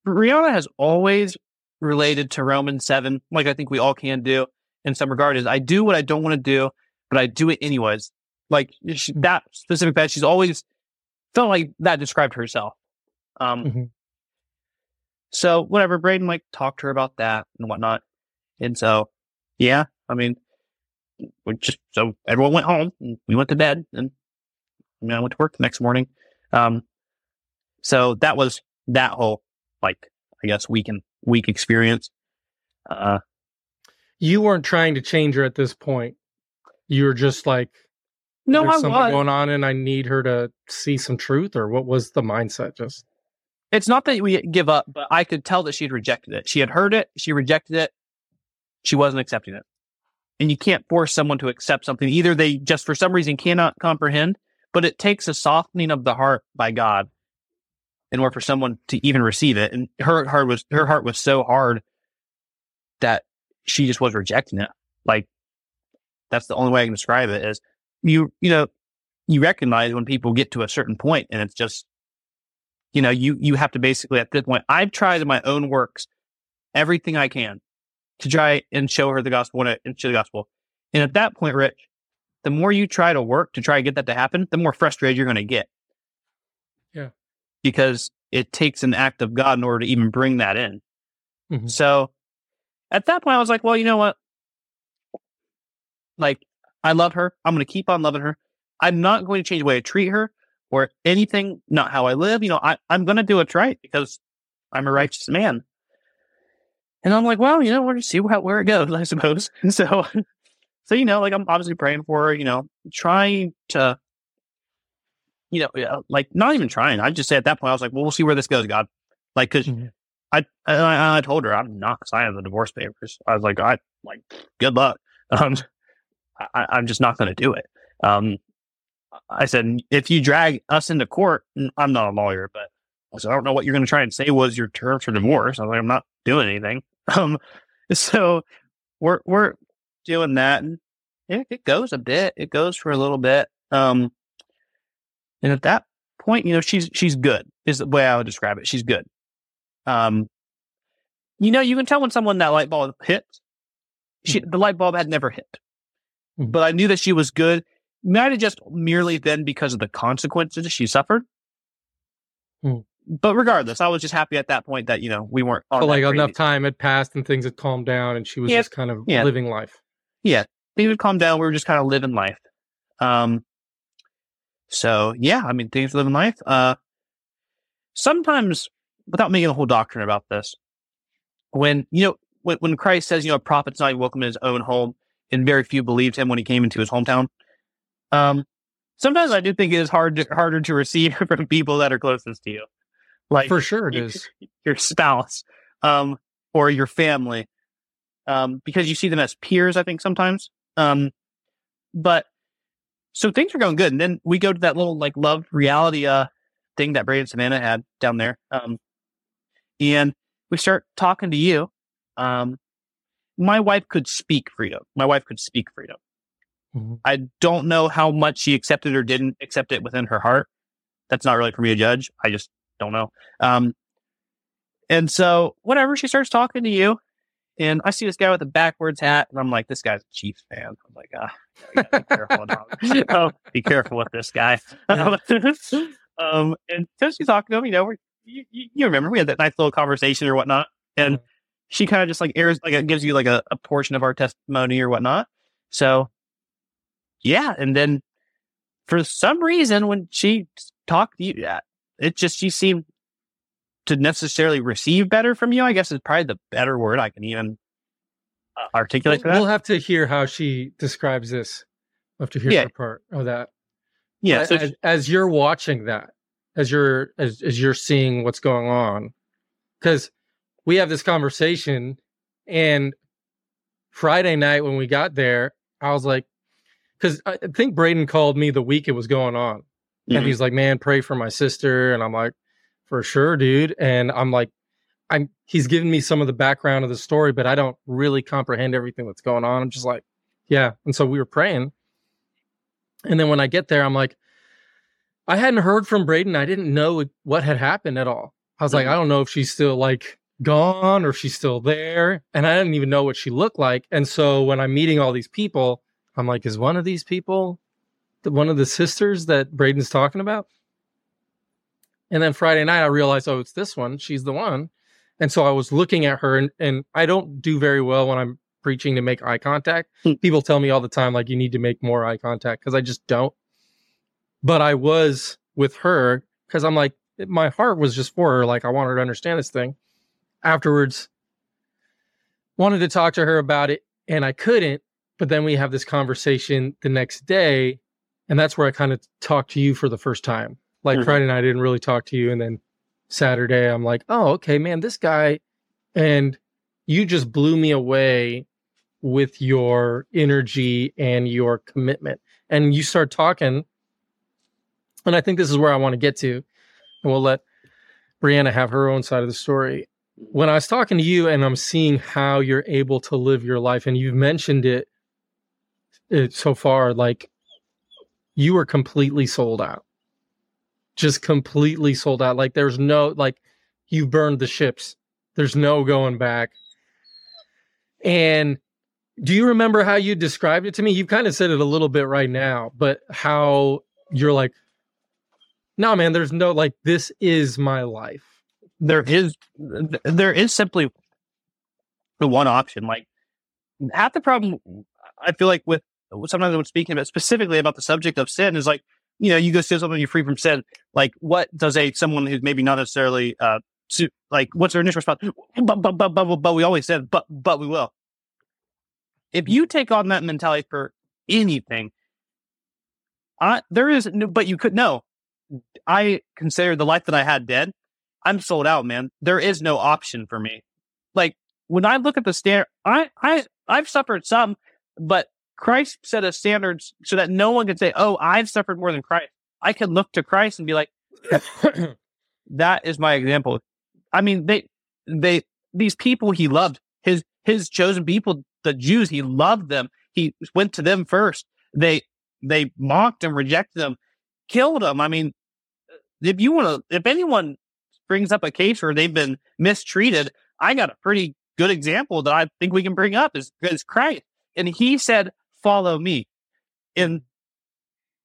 Brianna has always related to Romans seven, like I think we all can do in some regard. Is I do what I don't want to do, but I do it anyways like she, that specific bed, she's always felt like that described herself. Um, Mhm. so whatever, Braden like talked to her about that and whatnot, and so yeah, I mean, we just so everyone went home and we went to bed, and I mean, I went to work the next morning. Um, so that was that whole like I guess week and week experience. Uh, You weren't trying to change her at this point. You were just like, no, there's I something was. going on, and I need her to see some truth, or what was the mindset? Just it's not that we give up, but I could tell that she'd rejected it. She had heard it, she rejected it, she wasn't accepting it. And you can't force someone to accept something. Either they just for some reason cannot comprehend, but it takes a softening of the heart by God in order for someone to even receive it. And her heart was her heart was so hard that she just was rejecting it. Like that's the only way I can describe it is you you know, you recognize when people get to a certain point and it's just you know, you you have to basically at this point, I've tried in my own works everything I can to try and show her the gospel and show the gospel. And at that point, Rich, the more you try to work to try to get that to happen, the more frustrated you're going to get. Yeah. Because it takes an act of God in order to even bring that in. Mhm. So at that point, I was like, well, you know what? Like, I love her. I'm going to keep on loving her. I'm not going to change the way I treat her or anything, not how I live. You know, I, I'm going to do what's right because I'm a righteous man. And I'm like, well, you know, we'll just see how, where it goes, I suppose. And so, so, you know, like I'm obviously praying for her, you know, trying to, you know, like not even trying. I just say at that point, I was like, well, we'll see where this goes, God. Like, because Mhm. I, I I told her I'm not signing the divorce papers. I was like, I like, good luck. Um, I, I'm just not going to do it. Um, I said, if you drag us into court, I'm not a lawyer, but I said, I don't know what you're going to try and say was your terms for divorce. I was like, I'm not doing anything. Um, so we're we're doing that, and it, it goes a bit. It goes for a little bit. Um, and at that point, you know, she's she's good. Is the way I would describe it. She's good. Um, you know, you can tell when someone that light bulb hits. She, the light bulb had never hit. But I knew that she was good. Might have just merely been because of the consequences she suffered. Hmm. But regardless, I was just happy at that point that you know we weren't but like enough time had passed and things had calmed down, and she was Yeah. just kind of Yeah. living life. yeah, things would calm down. We were just kind of living life. Um, so yeah, I mean, things living life. Uh, sometimes without making a whole doctrine about this, when you know when, when Christ says, you know, a prophet's not welcome in his own home, and very few believed him when he came into his hometown. Um, sometimes I do think it is hard to, harder to receive from people that are closest to you, like For sure, it you- is. your spouse, um, or your family, um, because you see them as peers. I think sometimes, um, but so things are going good, and then we go to that little like love reality uh thing that Brady and Savannah had down there, um, and we start talking to you. Um, my wife could speak freedom. My wife could speak freedom. Mhm. I don't know how much she accepted or didn't accept it within her heart. That's not really for me to judge. I just don't know. Um, and so whatever, she starts talking to you, and I see this guy with a backwards hat, and I'm like, this guy's a Chiefs fan. I'm like, ah, be careful. dog. oh, be careful with this guy. um, and so she's talking to him, you know, we're, you, you you remember we had that nice little conversation or whatnot, and she kind of just like airs, like it gives you like a, a portion of our testimony or whatnot. So, yeah, and then for some reason, when she talked to you, yeah, it just she seemed to necessarily receive better from you. I guess is probably the better word I can even uh, articulate that. We'll have to hear how she describes this. We'll have to hear Yeah. her part of that. yeah, as, so as, as you're watching that, as you're as, as you're seeing what's going on, because we have this conversation, and Friday night when we got there, I was like, because I think Braden called me the week it was going on, Mhm. and he's like, "Man, pray for my sister," and I'm like, "For sure, dude," and I'm like. I'm he's giving me some of the background of the story, but I don't really comprehend everything that's going on. I'm just like, yeah. And so we were praying. And then when I get there, I'm like, I hadn't heard from Braden. I didn't know what had happened at all. I was like, Mhm. I don't know if she's still like gone or she's still there. And I didn't even know what she looked like. And so when I'm meeting all these people, I'm like, is one of these people the, one of the sisters that Braden's talking about? And then Friday night, I realized, oh, it's this one. She's the one. And so I was looking at her, and, and I don't do very well when I'm preaching to make eye contact. Hmm. People tell me all the time, like, you need to make more eye contact because I just don't. But I was with her because I'm like, my heart was just for her. Like, I want her to understand this thing. Afterwards, wanted to talk to her about it, and I couldn't. But then we have this conversation the next day, and that's where I kind of talked to you for the first time. Like Mhm. Friday night, I didn't really talk to you, and then Saturday, I'm like, oh, okay, man, this guy, and you just blew me away with your energy and your commitment. And you start talking, and I think this is where I want to get to, and we'll let Brianna have her own side of the story. When I was talking to you, and I'm seeing how you're able to live your life, and you've mentioned it, it so far, like you were completely sold out just completely sold out. Like there's no like you burned the ships. There's no going back. And do you remember how you described it to me? You've kind of said it a little bit right now, but how you're like, no, man, there's no like this is my life. There is there is simply the one option. Like half the problem I feel like with sometimes when speaking about specifically about the subject of sin is like, you know, you go steal something, you're free from sin. Like what does a someone who's maybe not necessarily uh su- like what's their initial response? But but but but, but we always said but but we will. If you take on that mentality for anything, I there is no but you could know. I consider the life that I had dead. I'm sold out, man. There is no option for me. Like when I look at the standard, I, I, I've suffered some, but Christ set a standards so that no one can say, "Oh, I've suffered more than Christ." I can look to Christ and be like, "That is my example." I mean, they, they, these people he loved, his, his chosen people, the Jews, he loved them. He went to them first. They, they mocked and rejected them, killed them. I mean, if you want to, if anyone brings up a case where they've been mistreated, I got a pretty good example that I think we can bring up is, is Christ. And he said, follow me. And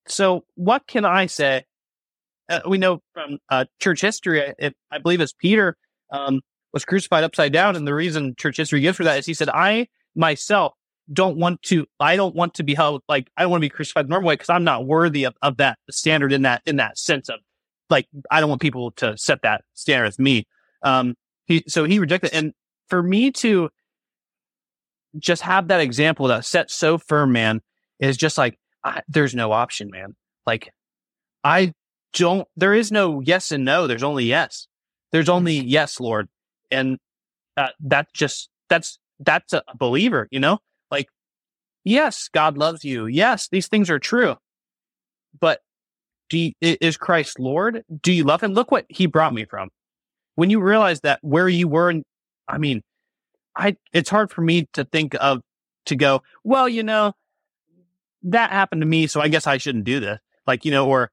so what can I say? Uh, we know from uh, church history, I believe it's Peter um, was crucified upside down. And the reason church history gives for that is he said, I myself don't want to, I don't want to be held like, I don't want to be crucified the normal way because I'm not worthy of, of that standard in that, in that sense of like, I don't want people to set that standard as me. Um, he, so he rejected, and for me to just have that example that set so firm, man, is just like, I, there's no option, man. Like, I don't, there is no yes and no. There's only yes. There's only yes, Lord. And uh, that's just, that's, that's a believer, you know? Like, yes, God loves you. Yes, these things are true. But do you, is Christ Lord? Do you love him? Look what he brought me from. When you realize that where you were, and I mean, I, it's hard for me to think of, to go, well, you know, that happened to me, so I guess I shouldn't do this. Like, you know, or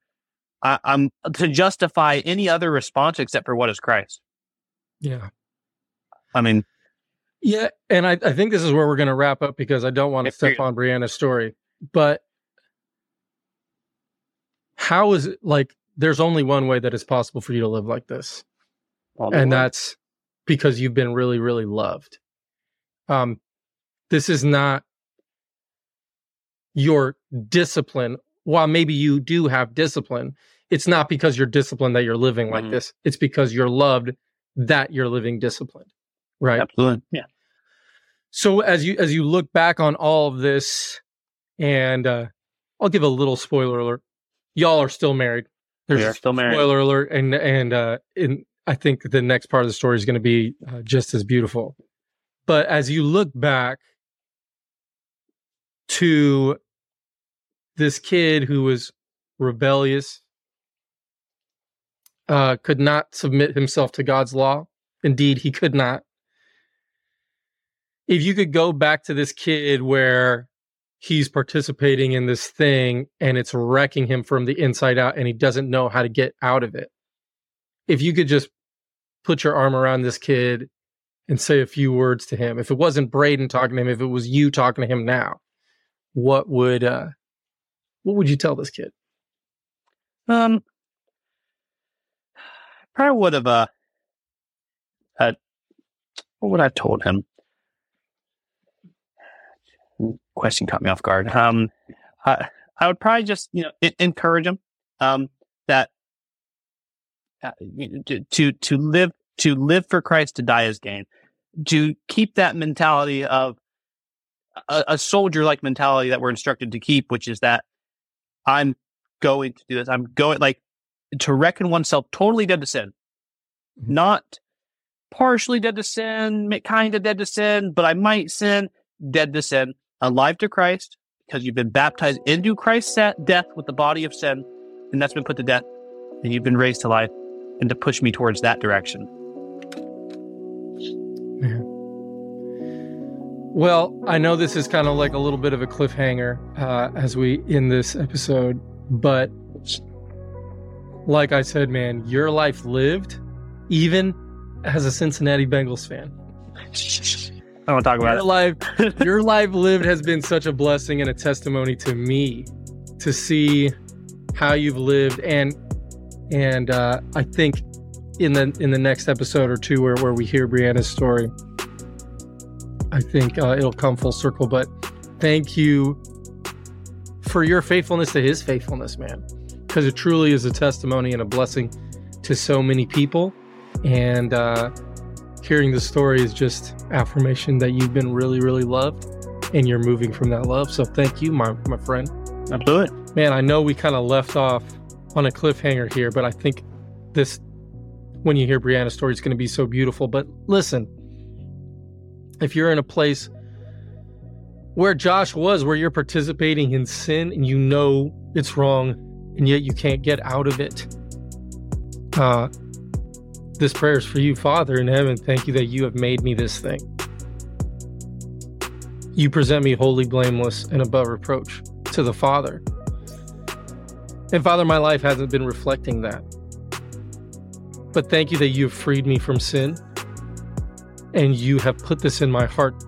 I, I'm to justify any other response except for what is Christ. Yeah. I mean, Yeah, and I, I think this is where we're going to wrap up because I don't want to step on Brianna's story. But how is it like? There's only one way that it's possible for you to live like this, all and that's because you've been really, really loved. Um, this is not your discipline. While maybe you do have discipline, it's not because you're disciplined that you're living like Mhm. this. It's because you're loved that you're living disciplined, right? absolutely, yeah. So as you as you look back on all of this, and uh, I'll give a little spoiler alert: y'all are still married. There's We are still married. spoiler alert, and and uh, in I think the next part of the story is going to be uh, just as beautiful. But as you look back to this kid who was rebellious, uh, could not submit himself to God's law. Indeed, he could not. If you could go back to this kid where he's participating in this thing and it's wrecking him from the inside out and he doesn't know how to get out of it. If you could just put your arm around this kid and say a few words to him, if it wasn't Braden talking to him, if it was you talking to him now, what would uh what would you tell this kid? Um, probably would have. Uh, uh, what would I told him? Question caught me off guard. Um, I, I would probably just you know en- encourage them Um, that uh, to to to live to live for Christ to die as gain. To keep that mentality of a, a soldier like mentality that we're instructed to keep, which is that I'm going to do this. I'm going like to reckon oneself totally dead to sin, Mhm. not partially dead to sin, kind of dead to sin, but I might sin, dead to sin, alive to Christ because you've been baptized into Christ's death with the body of sin, and that's been put to death, and you've been raised to life, and to push me towards that direction. Well, I know this is kind of like a little bit of a cliffhanger uh, as we end this episode, but like I said, man, your life lived, even as a Cincinnati Bengals fan. I don't want to talk Your about life, your life lived has been such a blessing and a testimony to me to see how you've lived, and and uh, I think in the in the next episode or two where where we hear Brianna's story, I think uh, it'll come full circle. But thank you for your faithfulness to His faithfulness, man, because it truly is a testimony and a blessing to so many people, and. uh hearing the story is just affirmation that you've been really, really loved and you're moving from that love. So thank you, my, my friend. I'm doing it. Absolutely. Man, I know we kind of left off on a cliffhanger here, but I think this, when you hear Brianna's story, is going to be so beautiful. But listen, if you're in a place where Josh was, where you're participating in sin and you know it's wrong, and yet you can't get out of it, uh, this prayer is for you, Father in heaven. Thank you that you have made me this thing. You present me wholly blameless and above reproach to the Father. And Father, my life hasn't been reflecting that. But thank you that you have freed me from sin and you have put this in my heart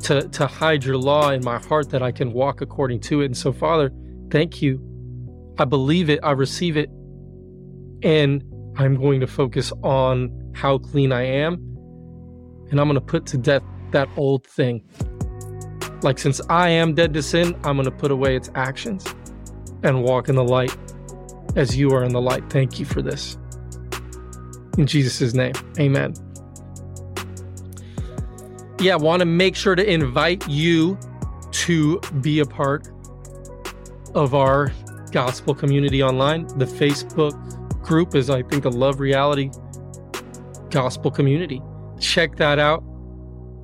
to, to hide your law in my heart that I can walk according to it. And so, Father, thank you. I believe it, I receive it, and I'm going to focus on how clean I am. And I'm going to put to death that old thing. Like, since I am dead to sin, I'm going to put away its actions and walk in the light as you are in the light. Thank you for this. In Jesus' name, amen. Yeah, I want to make sure to invite you to be a part of our gospel community online. The Facebook group is, I think, a Love Reality gospel community. Check that out.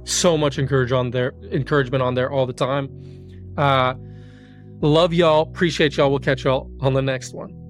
So much encourage on there, encouragement on there all the time. Uh, love y'all. Appreciate y'all. We'll catch y'all on the next one.